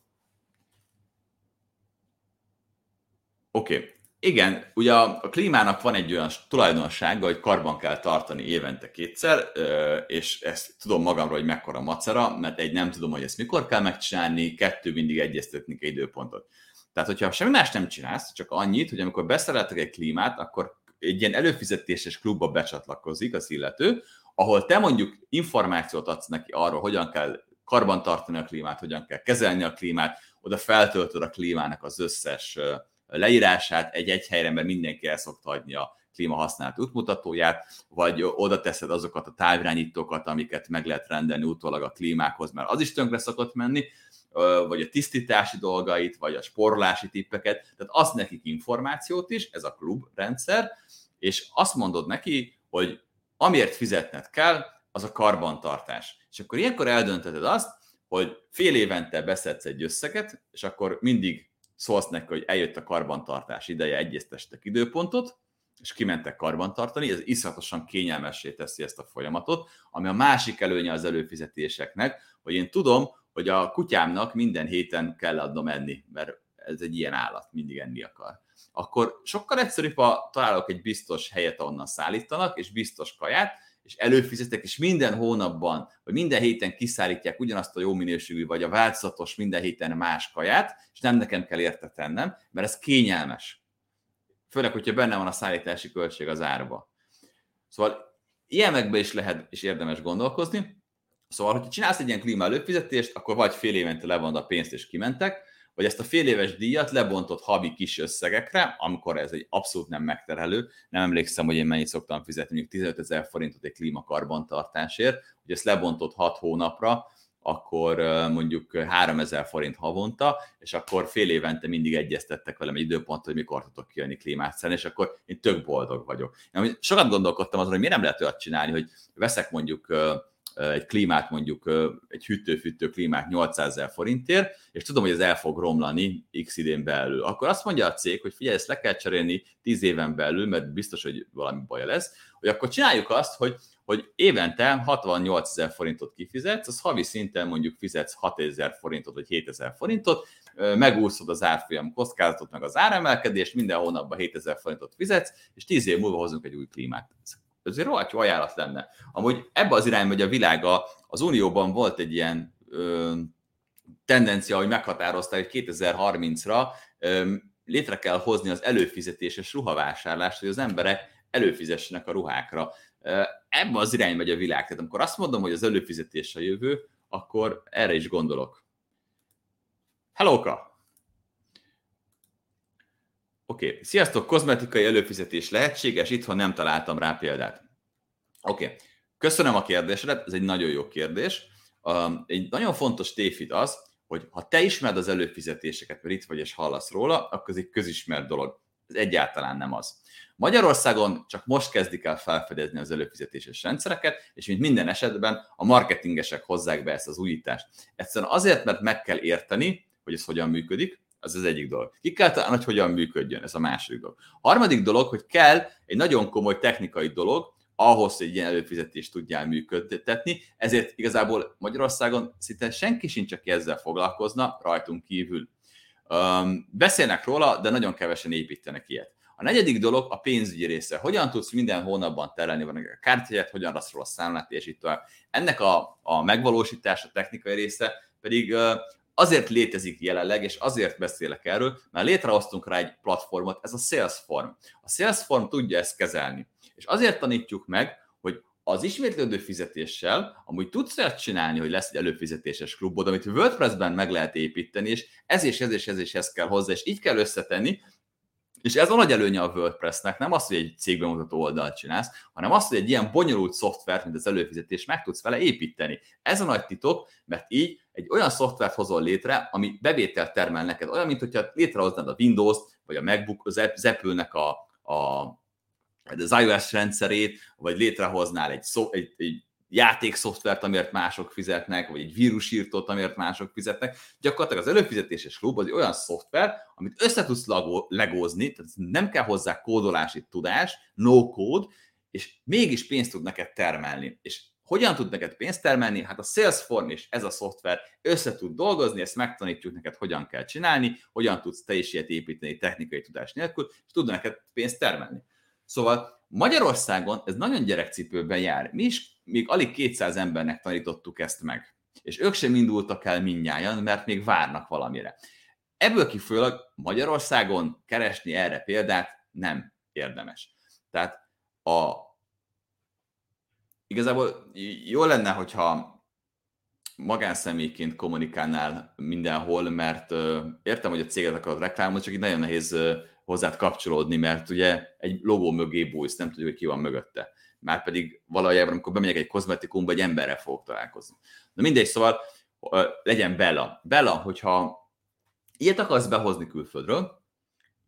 Oké, okay. Igen, ugye a, klímának van egy olyan tulajdonsága, hogy karban kell tartani évente kétszer, és ezt tudom magamról, hogy mekkora macera, mert egy nem tudom, hogy ezt mikor kell megcsinálni, kettő mindig egyeztetni kell időpontot. Tehát, hogyha semmi más nem csinálsz, csak annyit, hogy amikor beszereltek egy klímát, akkor egy ilyen előfizetéses klubba becsatlakozik az illető, ahol te mondjuk információt adsz neki arról, hogyan kell karbantartani a klímát, hogyan kell kezelni a klímát, oda feltöltöd a klímának az összes leírását egy-egy helyre, mert mindenki el szokta hagyni a klímahasználat útmutatóját, vagy oda teszed azokat a távirányítókat, amiket meg lehet rendelni utólag a klímákhoz, mert az is tönkre szokott menni, vagy a tisztítási dolgait, vagy a sporolási tippeket, tehát az nekik információt is, ez a klubrendszer, és azt mondod neki, hogy amiért fizetned kell, az a karbantartás. És akkor ilyenkor eldönteted azt, hogy fél évente beszedsz egy összeget, és akkor mindig szólsz neki, hogy eljött a karbantartás ideje, egyeztestek időpontot, és kimentek karbantartani, ez iszonyatosan kényelmessé teszi ezt a folyamatot, ami a másik előnye az előfizetéseknek, hogy én tudom, hogy a kutyámnak minden héten kell adnom enni, mert ez egy ilyen állat, mindig enni akar. Akkor sokkal egyszerűbb, ha találok egy biztos helyet, ahonnan szállítanak, és biztos kaját, és előfizetek, és minden hónapban, vagy minden héten kiszállítják ugyanazt a jó minőségű, vagy a változatos minden héten más kaját, és nem nekem kell érte tennem, mert ez kényelmes. Főleg, hogyha benne van a szállítási költség az árba. Szóval ilyenekbe is lehet, és érdemes gondolkozni. Szóval, hogyha csinálsz egy ilyen klíma előfizetést, akkor vagy fél évente levonod a pénzt és kimentek, vagy ezt a fél éves díjat lebontott havi kis összegekre, amikor ez egy abszolút nem megterhelő. Nem emlékszem, hogy én mennyit szoktam fizetni, mondjuk 15 ezer forintot egy klímakarbantartásért, hogy ezt lebontott 6 hónapra, akkor mondjuk 3000 forint havonta, és akkor fél évente mindig egyeztettek velem egy időpont, hogy mikor tudok kijönni klímát szerni, és akkor én tök boldog vagyok. Én sokat gondolkodtam azon, hogy miért nem lehet olyat csinálni, hogy veszek mondjuk egy klímát, mondjuk egy hűtő-fűtő klímát 800 ezer forintért, és tudom, hogy ez el fog romlani x idén belül. Akkor azt mondja a cég, hogy figyelj, ezt le kell cserélni 10 éven belül, mert biztos, hogy valami baja lesz, hogy akkor csináljuk azt, hogy hogy évente 68 ezer forintot kifizetsz, az havi szinten mondjuk fizetsz 6 ezer forintot vagy 7 ezer forintot, megúszod az árfolyam kockázatot, meg az áremelkedést, minden hónapban 7 ezer forintot fizetsz, és 10 év múlva hozunk egy új klímát egy rohadt jó ajánlat lenne. Amúgy ebbe az irányba, hogy a világa, az Unióban volt egy ilyen ö, tendencia, hogy meghatározták, hogy 2030-ra ö, létre kell hozni az előfizetéses ruhavásárlást, hogy az emberek előfizessenek a ruhákra. Ebben az irányba megy a világ. Tehát amikor azt mondom, hogy az előfizetés a jövő, akkor erre is gondolok. Hellóka! Oké, okay. sziasztok, kozmetikai előfizetés lehetséges, itthon nem találtam rá példát. Oké, okay. köszönöm a kérdésedet, ez egy nagyon jó kérdés. Egy nagyon fontos tévhit az, hogy ha te ismered az előfizetéseket, mert itt vagy és hallasz róla, akkor ez egy közismert dolog. Ez egyáltalán nem az. Magyarországon csak most kezdik el felfedezni az előfizetéses rendszereket, és mint minden esetben a marketingesek hozzák be ezt az újítást. Egyszerűen azért, mert meg kell érteni, hogy ez hogyan működik, az az egyik dolog. Ki kell találni, hogy hogyan működjön, ez a második dolog. Harmadik dolog, hogy kell egy nagyon komoly technikai dolog, ahhoz, hogy ilyen előfizetést tudjál működtetni, ezért igazából Magyarországon szinte senki sincs, aki ezzel foglalkozna, rajtunk kívül. Um, beszélnek róla, de nagyon kevesen építenek ilyet. A negyedik dolog a pénzügyi része. Hogyan tudsz minden hónapban terelni van a kártyáját, hogyan rasz róla a számlát, és itt tovább. Ennek a, a megvalósítás, a technikai része pedig azért jelenleg, és azért beszélek erről, mert létrehoztunk rá egy platformot, ez a Salesform. A Salesform tudja ezt kezelni. És azért tanítjuk meg, hogy az ismétlődő fizetéssel amúgy tudsz olyat csinálni, hogy lesz egy előfizetéses klubod, amit WordPress-ben meg lehet építeni, és ez és ez és ez és ez kell hozzá, és így kell összetenni, és ez a nagy előnye a WordPressnek, nem az, hogy egy cégbemutató oldalt csinálsz, hanem az, hogy egy ilyen bonyolult szoftvert, mint az előfizetés, meg tudsz vele építeni. Ez a nagy titok, mert így egy olyan szoftvert hozol létre, ami bevételt termel neked, olyan, mint hogyha létrehoznád a Windows-t, vagy a MacBook, az Apple-nek a, a az iOS rendszerét, vagy létrehoznál egy, szó, egy, egy játékszoftvert, amiért mások fizetnek, vagy egy vírusírtót, amiért mások fizetnek. Gyakorlatilag az előfizetéses klub az olyan szoftver, amit össze tudsz legózni, tehát nem kell hozzá kódolási tudás, no code, és mégis pénzt tud neked termelni. És hogyan tud neked pénzt termelni? Hát a Salesforce és ez a szoftver össze tud dolgozni, ezt megtanítjuk neked, hogyan kell csinálni, hogyan tudsz te is ilyet építeni technikai tudás nélkül, és tud neked pénzt termelni. Szóval Magyarországon ez nagyon gyerekcipőben jár. Mi is még alig 200 embernek tanítottuk ezt meg. És ők sem indultak el mindnyájan, mert még várnak valamire. Ebből kifolyólag Magyarországon keresni erre példát nem érdemes. Tehát a, igazából jó lenne, hogyha magánszemélyként kommunikálnál mindenhol, mert értem, hogy a céget akarod reklámozni, csak itt nagyon nehéz hozzád kapcsolódni, mert ugye egy logó mögé bújsz, nem tudjuk, hogy ki van mögötte. Már pedig valójában, amikor bemegyek egy kozmetikumba, egy emberrel fogok találkozni. Na mindegy, szóval legyen Bella. Bella, hogyha ilyet akarsz behozni külföldről,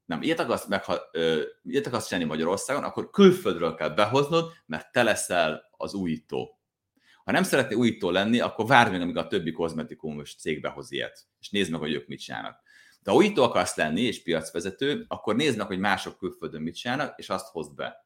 nem, ilyet akarsz, meg, ha, ö, ilyet akarsz csinálni Magyarországon, akkor külföldről kell behoznod, mert te leszel az újító. Ha nem szeretnél újító lenni, akkor várj meg, amíg a többi kozmetikumos cég behoz ilyet, és nézd meg, hogy ők mit csinálnak. De ha újító akarsz lenni, és piacvezető, akkor nézd meg, hogy mások külföldön mit csinálnak, és azt hozd be.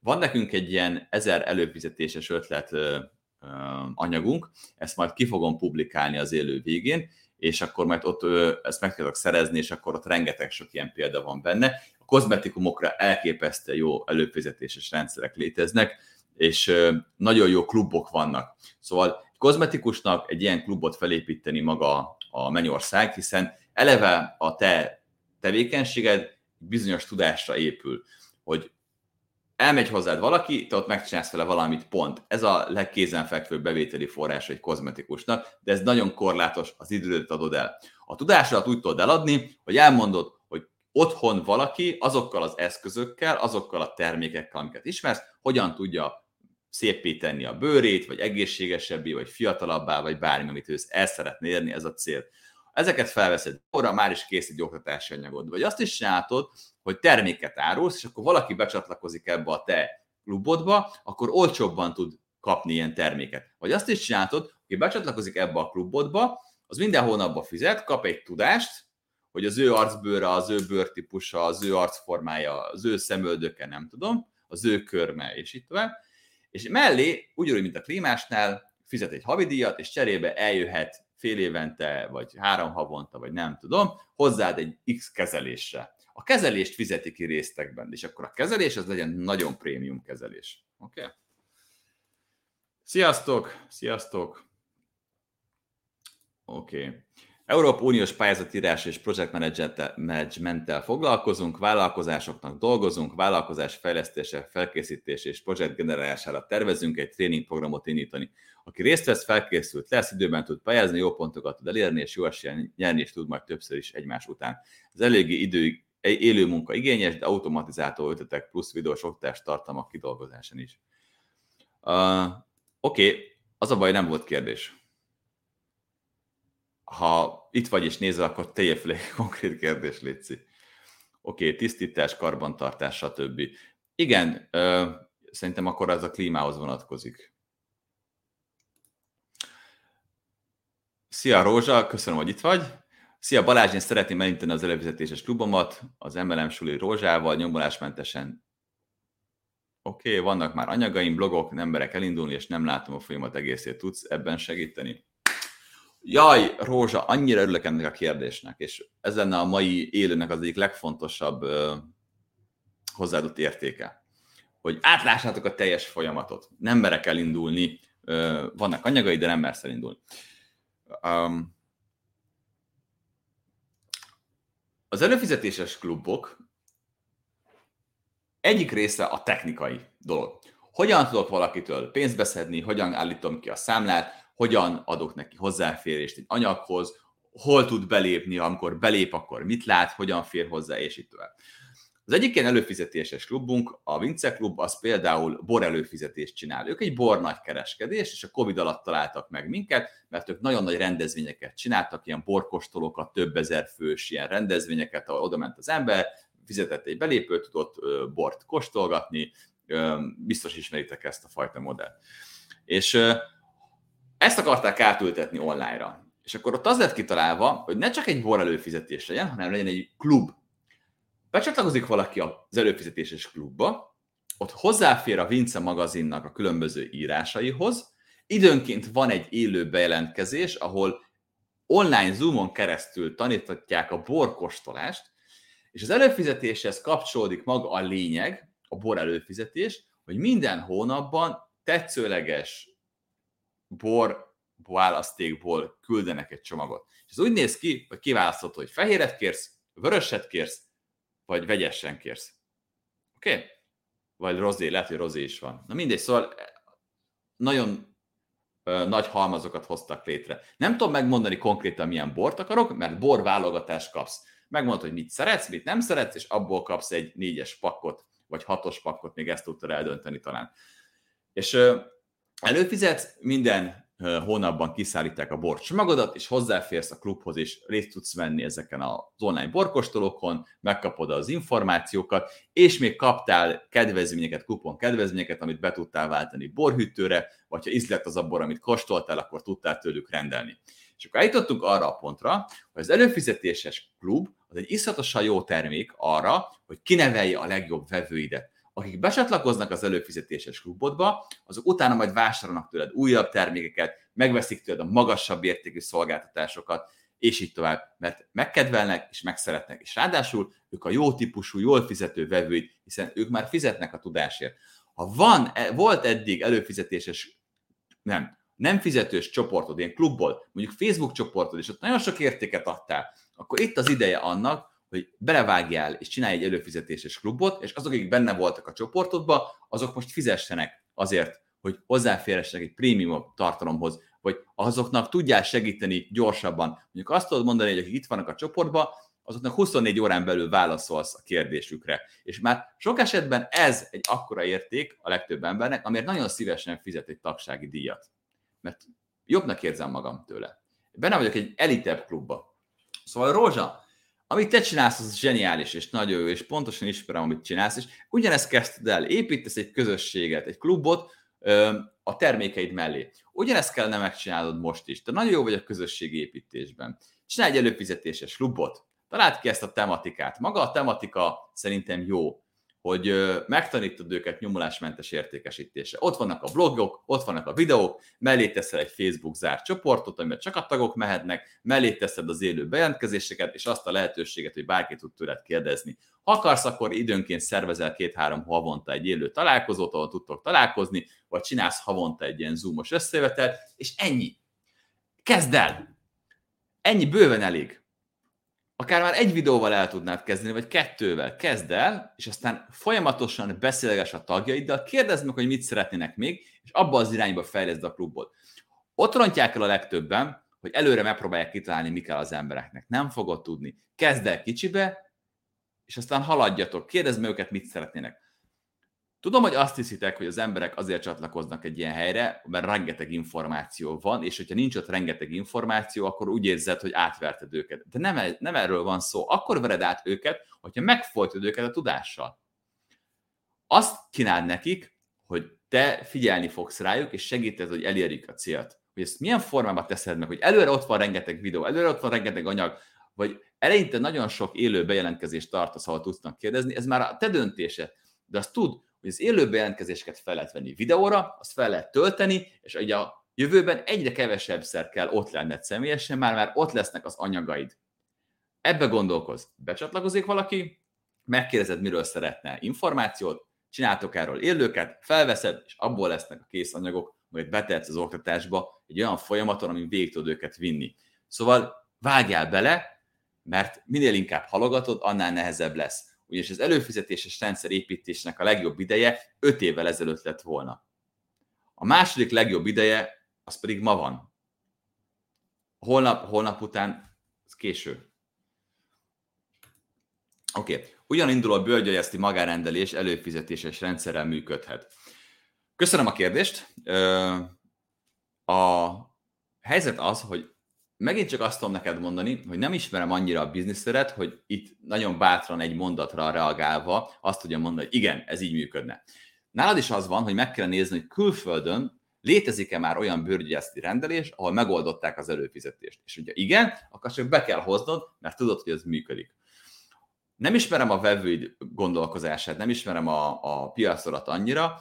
Van nekünk egy ilyen ezer előfizetéses ötlet ö, ö, anyagunk, ezt majd ki fogom publikálni az élő végén, és akkor majd ott ö, ezt meg tudok szerezni, és akkor ott rengeteg sok ilyen példa van benne. A kozmetikumokra elképesztően jó előfizetéses rendszerek léteznek, és nagyon jó klubok vannak. Szóval kozmetikusnak egy ilyen klubot felépíteni maga a Mennyország, hiszen eleve a te tevékenységed bizonyos tudásra épül, hogy elmegy hozzád valaki, te ott megcsinálsz vele valamit, pont. Ez a legkézenfekvőbb bevételi forrás egy kozmetikusnak, de ez nagyon korlátos, az időt adod el. A tudásodat úgy tudod eladni, hogy elmondod, hogy otthon valaki azokkal az eszközökkel, azokkal a termékekkel, amiket ismersz, hogyan tudja szépé tenni a bőrét, vagy egészségesebbé, vagy fiatalabbá, vagy bármi, amit ő el szeretné érni, ez a cél. Ezeket felveszed, orra már is kész egy oktatási anyagod. Vagy azt is csinálod, hogy terméket árulsz, és akkor valaki becsatlakozik ebbe a te klubodba, akkor olcsóbban tud kapni ilyen terméket. Vagy azt is csinálod, hogy becsatlakozik ebbe a klubodba, az minden hónapban fizet, kap egy tudást, hogy az ő arcbőre, az ő bőrtípusa, az ő arcformája, az ő szemöldöke, nem tudom, az ő körme, és itt tovább, és mellé, ugyanúgy, mint a klímásnál, fizet egy havidíjat, és cserébe eljöhet fél évente, vagy három havonta, vagy nem tudom, hozzád egy X kezelésre. A kezelést fizeti ki résztekben, és akkor a kezelés az legyen nagyon prémium kezelés. Oké? Okay? Sziasztok! Sziasztok! Oké. Okay. Európa Uniós pályázatírás és projektmenedzsmenttel foglalkozunk, vállalkozásoknak dolgozunk, vállalkozás fejlesztése, felkészítés és projekt generálására tervezünk egy tréningprogramot indítani. Aki részt vesz, felkészült lesz, időben tud pályázni, jó pontokat tud elérni, és jó esélyen nyerni, és tud majd többször is egymás után. Ez eléggé idő, élő munka igényes, de automatizáltó ötletek plusz videós oktatás tartalmak kidolgozásán is. Uh, Oké, okay. az a baj, nem volt kérdés ha itt vagy és nézel, akkor tegyél fel egy konkrét kérdés, Léci. Oké, okay, tisztítás, karbantartás, stb. Igen, ö, szerintem akkor ez a klímához vonatkozik. Szia Rózsa, köszönöm, hogy itt vagy. Szia Balázs, én szeretném elinteni az előfizetéses klubomat, az MLM Suli Rózsával, nyomulásmentesen. Oké, okay, vannak már anyagaim, blogok, nem merek elindulni, és nem látom a folyamat egészét. Tudsz ebben segíteni? Jaj, Rózsa, annyira örülök ennek a kérdésnek, és ez lenne a mai élőnek az egyik legfontosabb ö, hozzáadott értéke. Hogy átlássátok a teljes folyamatot. Nem merek elindulni, ö, vannak anyagai, de nem mersz elindulni. Um, az előfizetéses klubok egyik része a technikai dolog. Hogyan tudok valakitől pénzt beszedni, hogyan állítom ki a számlát, hogyan adok neki hozzáférést egy anyaghoz, hol tud belépni, amikor belép, akkor mit lát, hogyan fér hozzá, és itt tovább. Az egyik ilyen előfizetéses klubunk, a Vince Klub, az például bor előfizetést csinál. Ők egy bor nagy kereskedés, és a Covid alatt találtak meg minket, mert ők nagyon nagy rendezvényeket csináltak, ilyen borkostolókat, több ezer fős ilyen rendezvényeket, ahol oda ment az ember, fizetett egy belépőt, tudott bort kóstolgatni, biztos ismeritek ezt a fajta modellt. És ezt akarták átültetni online-ra. És akkor ott az lett kitalálva, hogy ne csak egy bor előfizetés legyen, hanem legyen egy klub. Becsatlakozik valaki az előfizetéses klubba, ott hozzáfér a Vince magazinnak a különböző írásaihoz, időnként van egy élő bejelentkezés, ahol online Zoomon keresztül tanítatják a borkostolást, és az előfizetéshez kapcsolódik maga a lényeg, a bor előfizetés, hogy minden hónapban tetszőleges bor választékból küldenek egy csomagot. És ez úgy néz ki, hogy kiválasztható, hogy fehéret kérsz, vöröset kérsz, vagy vegyesen kérsz. Oké? Okay? Vagy rozé, lehet, hogy rozé is van. Na mindegy, szóval eh, nagyon ö, nagy halmazokat hoztak létre. Nem tudom megmondani konkrétan milyen bort akarok, mert bor válogatást kapsz. megmondod, hogy mit szeretsz, mit nem szeretsz, és abból kapsz egy négyes pakkot, vagy hatos pakkot, még ezt tudtad eldönteni talán. És előfizetsz, minden hónapban kiszállítják a borcsomagodat, és hozzáférsz a klubhoz, és részt tudsz venni ezeken az online borkostolókon, megkapod az információkat, és még kaptál kedvezményeket, kupon kedvezményeket, amit be tudtál váltani borhűtőre, vagy ha ízlett az a bor, amit kóstoltál, akkor tudtál tőlük rendelni. És akkor eljutottunk arra a pontra, hogy az előfizetéses klub az egy iszatosan jó termék arra, hogy kinevelje a legjobb vevőidet akik becsatlakoznak az előfizetéses klubodba, azok utána majd vásárolnak tőled újabb termékeket, megveszik tőled a magasabb értékű szolgáltatásokat, és így tovább, mert megkedvelnek és megszeretnek, és ráadásul ők a jó típusú, jól fizető vevőid, hiszen ők már fizetnek a tudásért. Ha van, e, volt eddig előfizetéses, nem, nem fizetős csoportod, ilyen klubból, mondjuk Facebook csoportod, és ott nagyon sok értéket adtál, akkor itt az ideje annak, hogy belevágjál és csinálj egy előfizetéses klubot, és azok, akik benne voltak a csoportodban, azok most fizessenek azért, hogy hozzáférhessenek egy prémium tartalomhoz, vagy azoknak tudjál segíteni gyorsabban. Mondjuk azt tudod mondani, hogy akik itt vannak a csoportban, azoknak 24 órán belül válaszolsz a kérdésükre. És már sok esetben ez egy akkora érték a legtöbb embernek, amiért nagyon szívesen fizet egy tagsági díjat. Mert jobbnak érzem magam tőle. Benne vagyok egy elitebb klubba. Szóval Rózsa, amit te csinálsz, az zseniális, és nagyon jó, és pontosan ismerem, amit csinálsz, és ugyanezt kezdted el, építesz egy közösséget, egy klubot a termékeid mellé. Ugyanezt kellene megcsinálnod most is. Te nagyon jó vagy a közösségi építésben. Csinálj egy előfizetéses klubot, találd ki ezt a tematikát. Maga a tematika szerintem jó, hogy megtanítod őket nyomulásmentes értékesítése. Ott vannak a blogok, ott vannak a videók, mellé teszel egy Facebook zárt csoportot, amiben csak a tagok mehetnek, mellé teszed az élő bejelentkezéseket, és azt a lehetőséget, hogy bárki tud tőled kérdezni. Ha akarsz, akkor időnként szervezel két-három havonta egy élő találkozót, ahol tudtok találkozni, vagy csinálsz havonta egy ilyen zoomos összevetel, és ennyi. Kezd el! Ennyi bőven elég akár már egy videóval el tudnád kezdeni, vagy kettővel. Kezd el, és aztán folyamatosan beszélges a tagjaiddal, kérdezd meg, hogy mit szeretnének még, és abba az irányba fejleszd a klubot. Ott rontják el a legtöbben, hogy előre megpróbálják kitalálni, mi kell az embereknek. Nem fogod tudni. Kezd el kicsibe, és aztán haladjatok. Kérdezd meg őket, mit szeretnének. Tudom, hogy azt hiszitek, hogy az emberek azért csatlakoznak egy ilyen helyre, mert rengeteg információ van, és hogyha nincs ott rengeteg információ, akkor úgy érzed, hogy átverted őket. De nem, e- nem erről van szó. Akkor vered át őket, hogyha megfolytod őket a tudással. Azt kínáld nekik, hogy te figyelni fogsz rájuk, és segíted, hogy elérjük a célt. Hogy ezt milyen formában teszed meg, hogy előre ott van rengeteg videó, előre ott van rengeteg anyag, vagy eleinte nagyon sok élő bejelentkezést tartasz, ahol tudsz kérdezni, ez már a te döntése. De azt tud, hogy az élő bejelentkezéseket fel lehet venni videóra, azt fel lehet tölteni, és ugye a jövőben egyre kevesebb szer kell ott lenned személyesen, már már ott lesznek az anyagaid. Ebbe gondolkoz. Becsatlakozik valaki, megkérdezed, miről szeretne információt, csináltok erről élőket, felveszed, és abból lesznek a kész anyagok, majd betetsz az oktatásba egy olyan folyamaton, amin végig tud őket vinni. Szóval vágjál bele, mert minél inkább halogatod, annál nehezebb lesz ugyanis az előfizetéses rendszer építésnek a legjobb ideje 5 évvel ezelőtt lett volna. A második legjobb ideje az pedig ma van. Holnap, holnap után késő. Oké, okay. ugyan indul a bölgyajeszti magárendelés előfizetéses rendszerrel működhet. Köszönöm a kérdést. A helyzet az, hogy megint csak azt tudom neked mondani, hogy nem ismerem annyira a bizniszteret, hogy itt nagyon bátran egy mondatra reagálva azt tudja mondani, hogy igen, ez így működne. Nálad is az van, hogy meg kell nézni, hogy külföldön létezik-e már olyan bőrgyászti rendelés, ahol megoldották az előfizetést. És ugye igen, akkor csak be kell hoznod, mert tudod, hogy ez működik. Nem ismerem a vevőid gondolkozását, nem ismerem a, a piacorat annyira,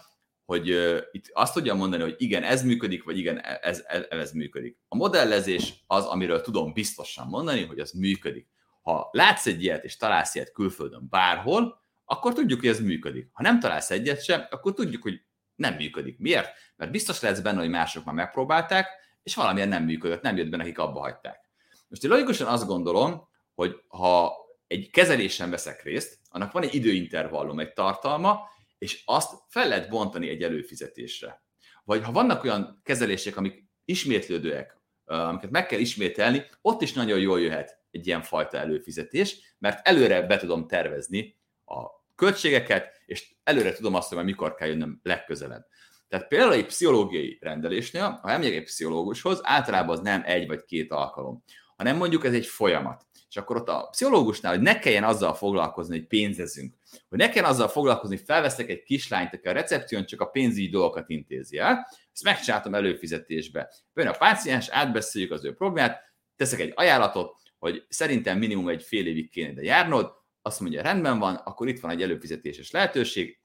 hogy uh, itt azt tudja mondani, hogy igen, ez működik, vagy igen, ez, ez, ez működik. A modellezés az, amiről tudom biztosan mondani, hogy az működik. Ha látsz egy ilyet, és találsz ilyet külföldön bárhol, akkor tudjuk, hogy ez működik. Ha nem találsz egyet sem, akkor tudjuk, hogy nem működik. Miért? Mert biztos lesz benne, hogy mások már megpróbálták, és valamilyen nem működött, nem jött be nekik, abba hagyták. Most én logikusan azt gondolom, hogy ha egy kezelésen veszek részt, annak van egy időintervallum, egy tartalma, és azt fel lehet bontani egy előfizetésre. Vagy ha vannak olyan kezelések, amik ismétlődőek, amiket meg kell ismételni, ott is nagyon jól jöhet egy ilyen fajta előfizetés, mert előre be tudom tervezni a költségeket, és előre tudom azt, hogy mikor kell jönnöm legközelebb. Tehát például egy pszichológiai rendelésnél, ha elmegyek egy pszichológushoz, általában az nem egy vagy két alkalom, hanem mondjuk ez egy folyamat. És akkor ott a pszichológusnál, hogy ne kelljen azzal foglalkozni, hogy pénzezünk, hogy ne kelljen azzal foglalkozni, felveszek egy kislányt, aki a recepción csak a pénzügyi dolgokat intézi el, ezt megcsináltam előfizetésbe. Bön a páciens, átbeszéljük az ő problémát, teszek egy ajánlatot, hogy szerintem minimum egy fél évig kéne ide járnod, azt mondja, rendben van, akkor itt van egy előfizetéses lehetőség,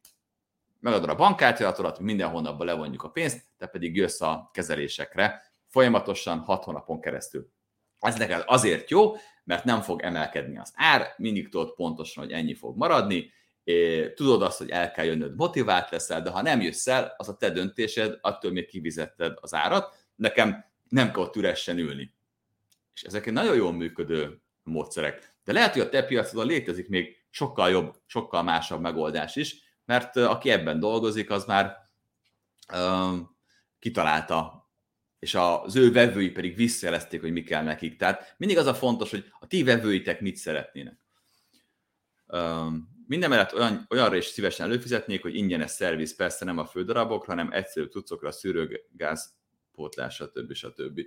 megadod a bankkártyátodat, minden hónapban levonjuk a pénzt, te pedig jössz a kezelésekre folyamatosan 6 hónapon keresztül. Ez neked azért jó, mert nem fog emelkedni az ár, mindig tudod pontosan, hogy ennyi fog maradni, tudod azt, hogy el kell jönnöd, motivált leszel, de ha nem jössz el, az a te döntésed, attól még kivizetted az árat, nekem nem kell ott üresen ülni. És ezek egy nagyon jól működő módszerek. De lehet, hogy a te piacodon létezik még sokkal jobb, sokkal másabb megoldás is, mert aki ebben dolgozik, az már um, kitalálta, és az ő vevői pedig visszajelezték, hogy mi kell nekik. Tehát mindig az a fontos, hogy a ti vevőitek mit szeretnének. Um, minden mellett olyan, olyanra is szívesen előfizetnék, hogy ingyenes szerviz, persze nem a fődarabokra, hanem egyszerű cuccokra, szűrőgáz, pótlás, stb. stb.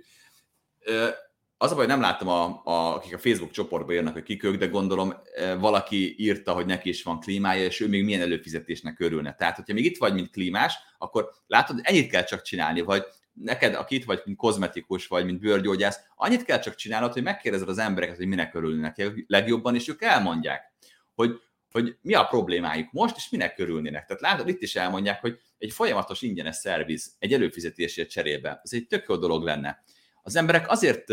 Az a baj, nem láttam, a, a, akik a Facebook csoportba írnak, hogy kik ők, de gondolom valaki írta, hogy neki is van klímája, és ő még milyen előfizetésnek örülne. Tehát, hogyha még itt vagy, mint klímás, akkor látod, ennyit kell csak csinálni, vagy neked, aki itt vagy, mint kozmetikus, vagy mint bőrgyógyász, annyit kell csak csinálnod, hogy megkérdezed az embereket, hogy minek örülnek legjobban, és ők elmondják, hogy hogy mi a problémájuk most, és minek körülnének. Tehát látod, itt is elmondják, hogy egy folyamatos ingyenes szerviz egy előfizetésért cserébe, ez egy tök jó dolog lenne. Az emberek azért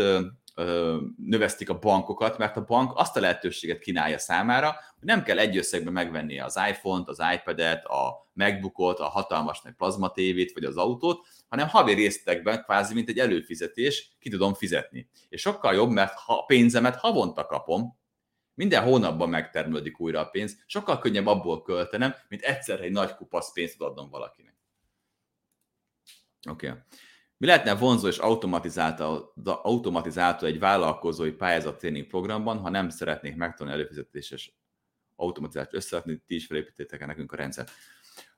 növesztik a bankokat, mert a bank azt a lehetőséget kínálja számára, hogy nem kell egy összegben megvenni az iPhone-t, az iPad-et, a MacBookot, a hatalmas nagy plazma tévét, vagy az autót, hanem havi résztekben kvázi, mint egy előfizetés, ki tudom fizetni. És sokkal jobb, mert ha pénzemet havonta kapom, minden hónapban megtermelődik újra a pénz, sokkal könnyebb abból költenem, mint egyszer egy nagy kupasz pénzt adnom valakinek. Oké. Okay. Mi lehetne vonzó és automatizálta egy vállalkozói pályázat tréning programban, ha nem szeretnék megtanulni előfizetéses automatizált összeadni, ti is felépítétek nekünk a rendszer.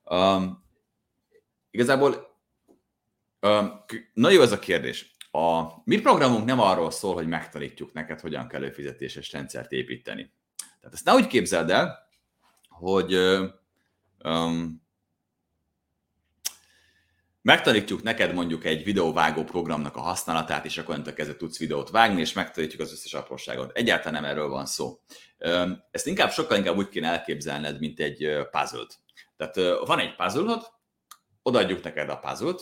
Um, igazából um, nagyon jó ez a kérdés. A mi programunk nem arról szól, hogy megtanítjuk neked, hogyan kell előfizetéses rendszert építeni. Tehát ezt ne úgy képzeld el, hogy um, megtanítjuk neked mondjuk egy videóvágó programnak a használatát, és akkor onnantól kezdve tudsz videót vágni, és megtanítjuk az összes apróságot. Egyáltalán nem erről van szó. Ezt inkább sokkal inkább úgy kéne elképzelned, mint egy puzzle-t. Tehát van egy puzzle odaadjuk neked a puzzle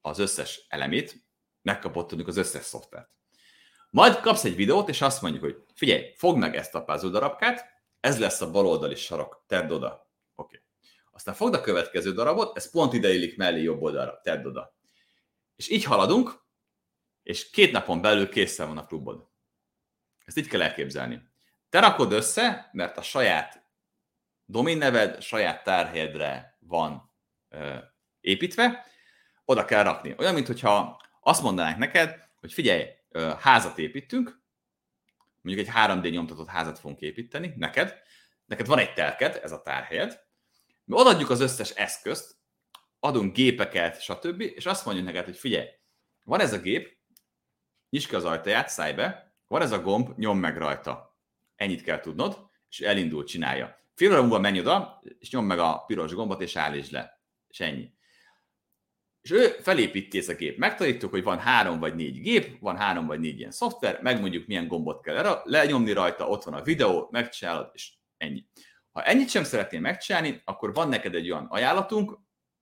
az összes elemét, megkapott tudjuk az összes szoftvert. Majd kapsz egy videót, és azt mondjuk, hogy figyelj, fogd meg ezt a puzzle darabkát, ez lesz a baloldali sarok, tedd oda. Aztán fogd a következő darabot, ez pont ide illik mellé jobb oldalra, tedd oda. És így haladunk, és két napon belül készen van a klubod. Ezt így kell elképzelni. Te rakod össze, mert a saját domain saját tárhelyedre van ö, építve, oda kell rakni. Olyan, mintha azt mondanánk neked, hogy figyelj, házat építünk, mondjuk egy 3D nyomtatott házat fogunk építeni, neked, neked van egy telked, ez a tárhelyed, mi odaadjuk az összes eszközt, adunk gépeket, stb., és azt mondjuk neked, hogy figyelj, van ez a gép, nyisd ki az ajtaját, szállj be, van ez a gomb, nyom meg rajta. Ennyit kell tudnod, és elindul, csinálja. Fél óra múlva menj oda, és nyom meg a piros gombot, és állítsd le. És ennyi. És ő felépíti ezt a gép. Megtanítjuk, hogy van három vagy négy gép, van három vagy négy ilyen szoftver, megmondjuk, milyen gombot kell lenyomni rajta, ott van a videó, megcsinálod, és ennyi. Ha ennyit sem szeretnél megcsinálni, akkor van neked egy olyan ajánlatunk,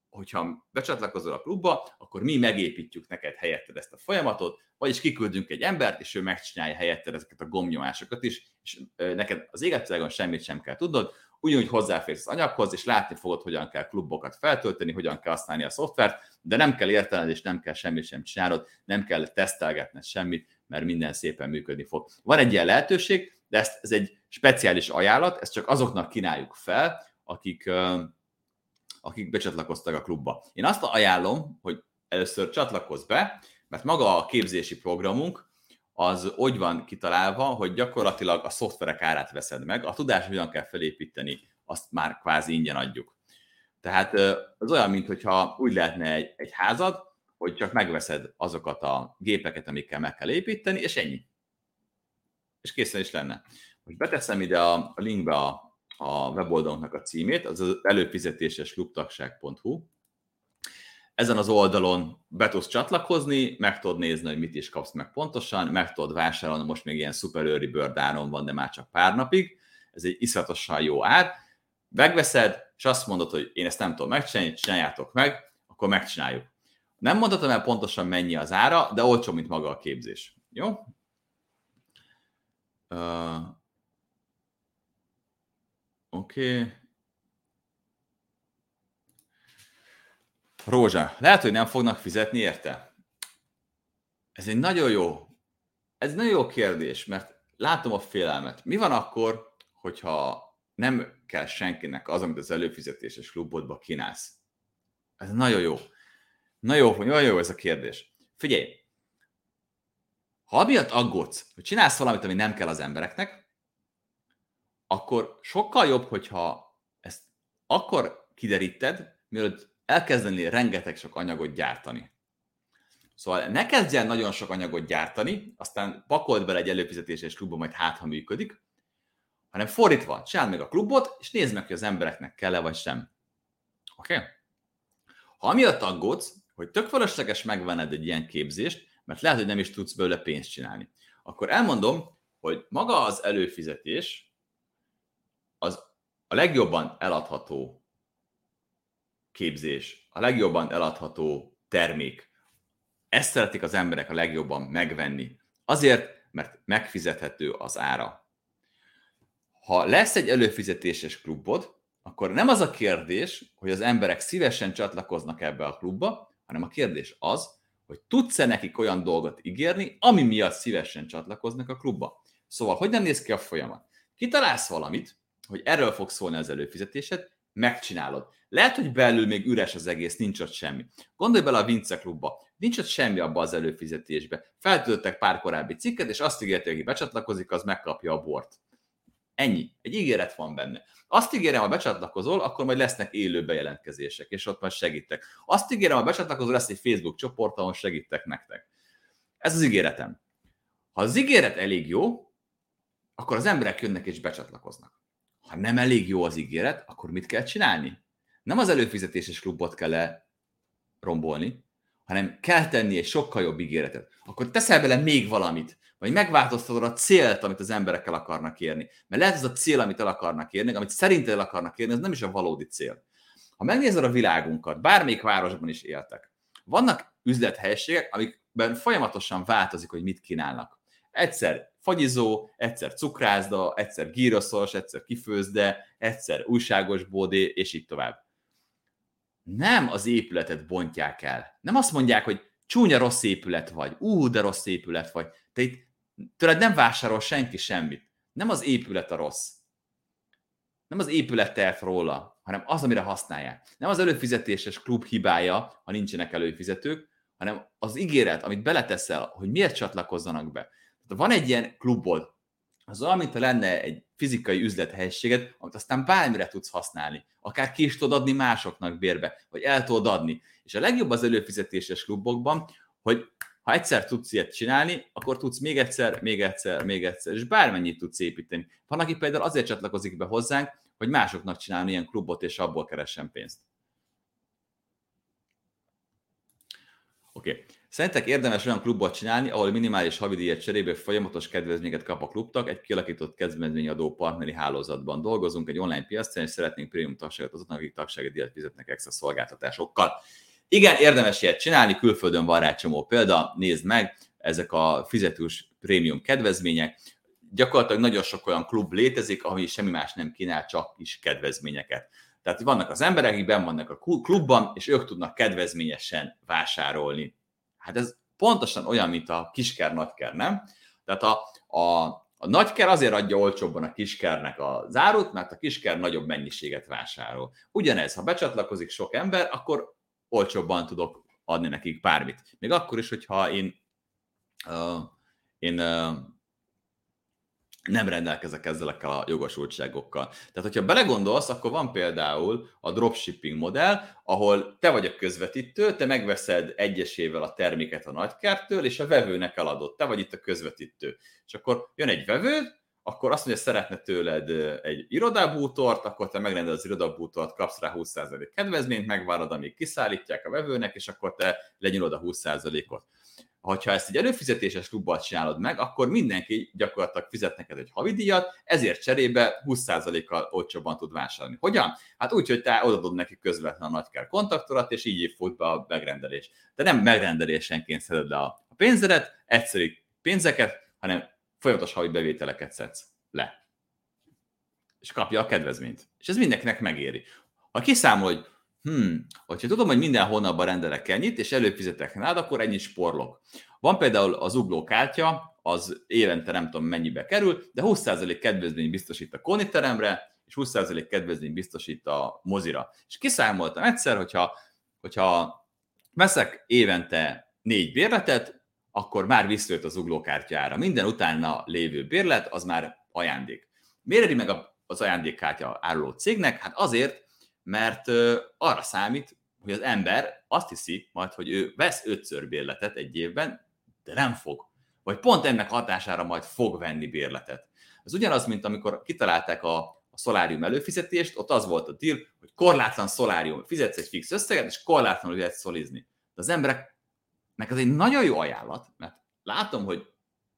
hogyha becsatlakozol a klubba, akkor mi megépítjük neked helyetted ezt a folyamatot, vagyis kiküldünk egy embert, és ő megcsinálja helyetted ezeket a gombnyomásokat is, és neked az égetvilágon semmit sem kell tudnod, ugyanúgy hozzáférsz az anyaghoz, és látni fogod, hogyan kell klubokat feltölteni, hogyan kell használni a szoftvert, de nem kell értened, és nem kell semmit sem csinálod, nem kell tesztelgetned semmit, mert minden szépen működni fog. Van egy ilyen lehetőség, de ezt, ez egy speciális ajánlat, ezt csak azoknak kínáljuk fel, akik, akik becsatlakoztak a klubba. Én azt ajánlom, hogy először csatlakozz be, Mert maga a képzési programunk az úgy van kitalálva, hogy gyakorlatilag a szoftverek árát veszed meg, a tudás hogyan kell felépíteni, azt már kvázi ingyen adjuk. Tehát az olyan, mintha úgy lehetne egy, egy házad, hogy csak megveszed azokat a gépeket, amikkel meg kell építeni, és ennyi. És készen is lenne. Most beteszem ide a, linkbe a, a weboldalunknak a címét, az az előfizetéses klubtagság.hu. Ezen az oldalon be tudsz csatlakozni, meg tudod nézni, hogy mit is kapsz meg pontosan, meg tudod vásárolni, most még ilyen szuper early bird áron van, de már csak pár napig. Ez egy iszatosan jó ár. Megveszed, és azt mondod, hogy én ezt nem tudom megcsinálni, csináljátok meg, akkor megcsináljuk. Nem mondhatom el pontosan mennyi az ára, de olcsó, mint maga a képzés. Jó? Uh, Oké. Okay. Rózsa, lehet, hogy nem fognak fizetni érte? Ez egy nagyon jó, ez egy nagyon jó kérdés, mert látom a félelmet. Mi van akkor, hogyha nem kell senkinek az, amit az előfizetéses klubodba kínálsz? Ez nagyon jó. Na jó, nagyon jó ez a kérdés. Figyelj, ha amiatt aggódsz, hogy csinálsz valamit, ami nem kell az embereknek, akkor sokkal jobb, hogyha ezt akkor kideríted, mielőtt elkezdeni rengeteg sok anyagot gyártani. Szóval ne kezdj el nagyon sok anyagot gyártani, aztán pakold bele egy előfizetéses klubba, majd hát, ha működik, hanem fordítva, csináld meg a klubot, és nézd meg, hogy az embereknek kell-e vagy sem. Oké? Okay? Ha amiatt aggódsz, hogy tök fölösleges megvenned egy ilyen képzést, mert lehet, hogy nem is tudsz belőle pénzt csinálni, akkor elmondom, hogy maga az előfizetés az a legjobban eladható képzés, a legjobban eladható termék. Ezt szeretik az emberek a legjobban megvenni. Azért, mert megfizethető az ára. Ha lesz egy előfizetéses klubod, akkor nem az a kérdés, hogy az emberek szívesen csatlakoznak ebbe a klubba, hanem a kérdés az, hogy tudsz-e nekik olyan dolgot ígérni, ami miatt szívesen csatlakoznak a klubba. Szóval, hogyan néz ki a folyamat? Kitalálsz valamit, hogy erről fog szólni az előfizetésed, megcsinálod. Lehet, hogy belül még üres az egész, nincs ott semmi. Gondolj bele a Vince klubba, nincs ott semmi abba az előfizetésbe. Feltöltöttek pár korábbi cikket, és azt ígérték, hogy becsatlakozik, az megkapja a bort. Ennyi. Egy ígéret van benne. Azt ígérem, ha becsatlakozol, akkor majd lesznek élő bejelentkezések, és ott majd segítek. Azt ígérem, ha becsatlakozol, lesz egy Facebook csoport, ahol segítek nektek. Ez az ígéretem. Ha az ígéret elég jó, akkor az emberek jönnek és becsatlakoznak. Ha nem elég jó az ígéret, akkor mit kell csinálni? Nem az előfizetéses klubot kell -e rombolni, hanem kell tenni egy sokkal jobb ígéretet. Akkor teszel bele még valamit, vagy megváltoztatod a célt, amit az emberek el akarnak érni. Mert lehet ez a cél, amit el akarnak érni, amit szerinted el akarnak érni, ez nem is a valódi cél. Ha megnézed a világunkat, bármelyik városban is éltek, vannak üzlethelyiségek, amikben folyamatosan változik, hogy mit kínálnak. Egyszer fagyizó, egyszer cukrászda, egyszer gíroszos, egyszer kifőzde, egyszer újságos bódé, és így tovább. Nem az épületet bontják el. Nem azt mondják, hogy csúnya rossz épület vagy, ú, de rossz épület vagy. Te itt tőled nem vásárol senki semmit. Nem az épület a rossz. Nem az épület tehet róla, hanem az, amire használják. Nem az előfizetéses klub hibája, ha nincsenek előfizetők, hanem az ígéret, amit beleteszel, hogy miért csatlakozzanak be. Tehát van egy ilyen klubod, az olyan, mint lenne egy fizikai üzlethelyiséged, amit aztán bármire tudsz használni. Akár ki is tudod adni másoknak bérbe, vagy el tudod adni. És a legjobb az előfizetéses klubokban, hogy ha egyszer tudsz ilyet csinálni, akkor tudsz még egyszer, még egyszer, még egyszer, és bármennyit tudsz építeni. Van, aki például azért csatlakozik be hozzánk, hogy másoknak csinálni ilyen klubot, és abból keressen pénzt. Oké. Okay. Szerintek érdemes olyan klubot csinálni, ahol minimális havidíjat cserébe folyamatos kedvezményeket kap a klubtag, egy kialakított kedvezményadó partneri hálózatban dolgozunk, egy online piacon, és szeretnénk prémium tagságot azoknak, akik tagsági díjat fizetnek extra szolgáltatásokkal. Igen, érdemes ilyet csinálni, külföldön van rá csomó példa, nézd meg, ezek a fizetős prémium kedvezmények. Gyakorlatilag nagyon sok olyan klub létezik, ami semmi más nem kínál, csak is kedvezményeket. Tehát vannak az emberek, akik benn vannak a klubban, és ők tudnak kedvezményesen vásárolni. Hát ez pontosan olyan, mint a kisker-nagyker, nem? Tehát a, a, a nagyker azért adja olcsóbban a kiskernek a zárut, mert a kisker nagyobb mennyiséget vásárol. Ugyanez, ha becsatlakozik sok ember, akkor olcsóbban tudok adni nekik bármit. Még akkor is, hogyha én, uh, én uh, nem rendelkezek ezzelekkel a jogosultságokkal. Tehát, hogyha belegondolsz, akkor van például a dropshipping modell, ahol te vagy a közvetítő, te megveszed egyesével a terméket a nagykertől, és a vevőnek eladod. Te vagy itt a közvetítő. És akkor jön egy vevő, akkor azt mondja, szeretne tőled egy irodábútort, akkor te megrendeled az irodábútort, kapsz rá 20% kedvezményt, megvárod, amíg kiszállítják a vevőnek, és akkor te lenyúlod a 20%-ot hogyha ezt egy előfizetéses klubban csinálod meg, akkor mindenki gyakorlatilag fizet neked egy havidíjat, ezért cserébe 20%-kal olcsóbban tud vásárolni. Hogyan? Hát úgy, hogy te odadod neki közvetlen a nagykár kontaktorat, és így fut be a megrendelés. De nem megrendelésenként szeded le a pénzedet, egyszerű pénzeket, hanem folyamatos havi bevételeket szedsz le. És kapja a kedvezményt. És ez mindenkinek megéri. Ha kiszámol, hogy Hmm, hogyha tudom, hogy minden hónapban rendelek ennyit, és előfizetek rád, akkor ennyit sporlok. Van például az ugló kártya, az évente nem tudom mennyibe kerül, de 20% kedvezmény biztosít a koniteremre, és 20% kedvezmény biztosít a mozira. És kiszámoltam egyszer, hogyha, hogyha veszek évente négy bérletet, akkor már visszajött az uglókártyára. Minden utána lévő bérlet, az már ajándék. Miért éri meg az ajándékkártya áruló cégnek? Hát azért, mert arra számít, hogy az ember azt hiszi majd, hogy ő vesz ötször bérletet egy évben, de nem fog. Vagy pont ennek hatására majd fog venni bérletet. Ez ugyanaz, mint amikor kitalálták a, a szolárium előfizetést, ott az volt a deal, hogy korlátlan szolárium, fizetsz egy fix összeget, és korlátlanul lehet szolizni. De az embereknek ez egy nagyon jó ajánlat, mert látom, hogy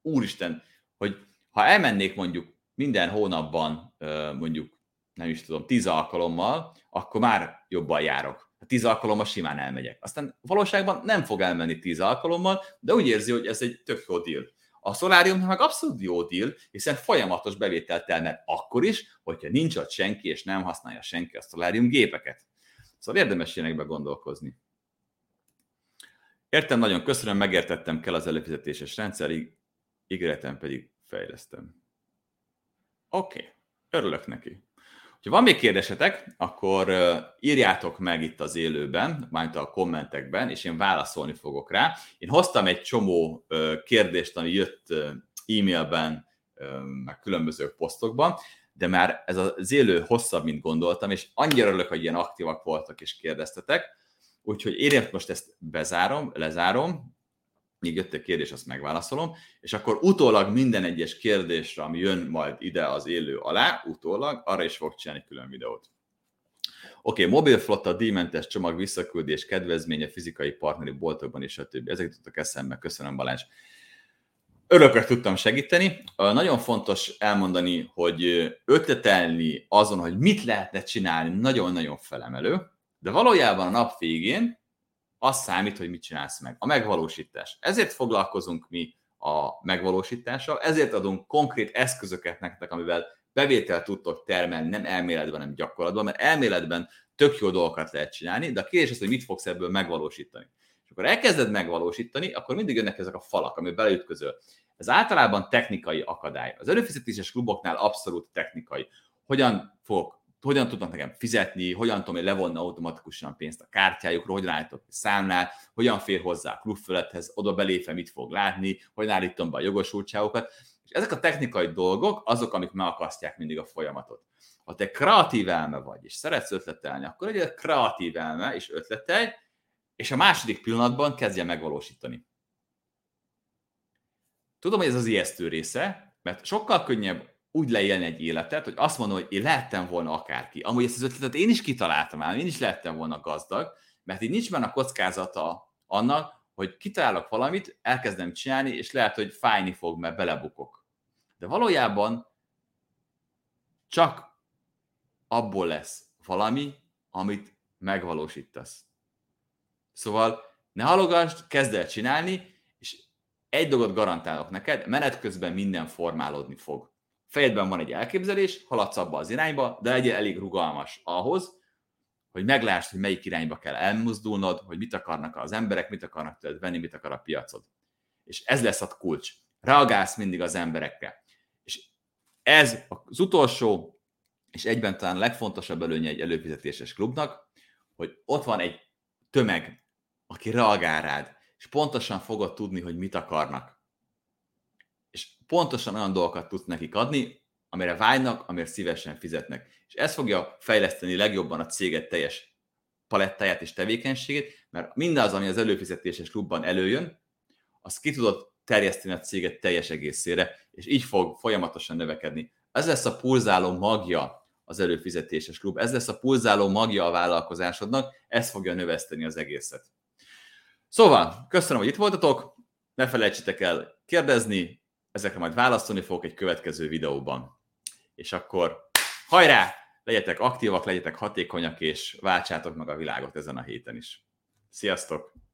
úristen, hogy ha elmennék mondjuk minden hónapban mondjuk nem is tudom, tíz alkalommal, akkor már jobban járok. A tíz alkalommal simán elmegyek. Aztán valóságban nem fog elmenni tíz alkalommal, de úgy érzi, hogy ez egy tök jó deal. A szolárium meg abszolút jó deal, hiszen folyamatos bevételt termel akkor is, hogyha nincs ott senki, és nem használja senki a szolárium gépeket. Szóval érdemes ilyenekbe gondolkozni. Értem, nagyon köszönöm, megértettem kell az előfizetéses rendszer, ígéretem pedig fejlesztem. Oké, okay. örülök neki. Ha van még kérdésetek, akkor írjátok meg itt az élőben, majd a kommentekben, és én válaszolni fogok rá. Én hoztam egy csomó kérdést, ami jött e-mailben, meg különböző posztokban, de már ez az élő hosszabb, mint gondoltam, és annyira örülök, hogy ilyen aktívak voltak és kérdeztetek, úgyhogy én most ezt bezárom, lezárom, még jött egy kérdés, azt megválaszolom, és akkor utólag minden egyes kérdésre, ami jön majd ide az élő alá, utólag, arra is fog csinálni külön videót. Oké, okay, mobilflotta, díjmentes csomag, visszaküldés, kedvezménye, fizikai partneri boltokban és a többi. Ezek tudtak eszembe, köszönöm Balázs. Örökre tudtam segíteni. Nagyon fontos elmondani, hogy ötletelni azon, hogy mit lehetne csinálni, nagyon-nagyon felemelő, de valójában a nap végén az számít, hogy mit csinálsz meg. A megvalósítás. Ezért foglalkozunk mi a megvalósítással, ezért adunk konkrét eszközöket nektek, amivel bevételt tudtok termelni, nem elméletben, hanem gyakorlatban, mert elméletben tök jó dolgokat lehet csinálni, de a kérdés az, hogy mit fogsz ebből megvalósítani. És akkor elkezded megvalósítani, akkor mindig jönnek ezek a falak, amiben beleütközöl. Ez általában technikai akadály. Az előfizetéses kluboknál abszolút technikai. Hogyan fogok hogyan tudnak nekem fizetni, hogyan tudom én levonni automatikusan pénzt a kártyájukról, hogyan állítok ki számlát, hogyan fér hozzá a klubfölethez, oda belépve mit fog látni, hogyan állítom be a jogosultságokat. És ezek a technikai dolgok azok, amik megakasztják mindig a folyamatot. Ha te kreatív elme vagy, és szeretsz ötletelni, akkor egy kreatív elme és ötletelj, és a második pillanatban kezdje megvalósítani. Tudom, hogy ez az ijesztő része, mert sokkal könnyebb úgy leélni egy életet, hogy azt mondom, hogy én lehettem volna akárki. Amúgy ezt az ötletet én is kitaláltam ám, én is lehettem volna gazdag, mert így nincs benne a kockázata annak, hogy kitalálok valamit, elkezdem csinálni, és lehet, hogy fájni fog, mert belebukok. De valójában csak abból lesz valami, amit megvalósítasz. Szóval ne halogasd, kezd el csinálni, és egy dolgot garantálok neked, menet közben minden formálódni fog fejedben van egy elképzelés, haladsz abba az irányba, de legyél elég rugalmas ahhoz, hogy meglásd, hogy melyik irányba kell elmozdulnod, hogy mit akarnak az emberek, mit akarnak tőled venni, mit akar a piacod. És ez lesz a kulcs. Reagálsz mindig az emberekre. És ez az utolsó, és egyben talán a legfontosabb előnye egy előfizetéses klubnak, hogy ott van egy tömeg aki reagál rád, és pontosan fogod tudni, hogy mit akarnak. Pontosan olyan dolgokat tudsz nekik adni, amire vágynak, amire szívesen fizetnek. És ez fogja fejleszteni legjobban a céget teljes palettáját és tevékenységét, mert mindaz, ami az előfizetéses klubban előjön, azt ki tudod terjeszteni a céget teljes egészére, és így fog folyamatosan növekedni. Ez lesz a pulzáló magja az előfizetéses klub, ez lesz a pulzáló magja a vállalkozásodnak, ez fogja növeszteni az egészet. Szóval, köszönöm, hogy itt voltatok, ne felejtsétek el kérdezni, ezekre majd válaszolni fogok egy következő videóban. És akkor hajrá! Legyetek aktívak, legyetek hatékonyak, és váltsátok meg a világot ezen a héten is. Sziasztok!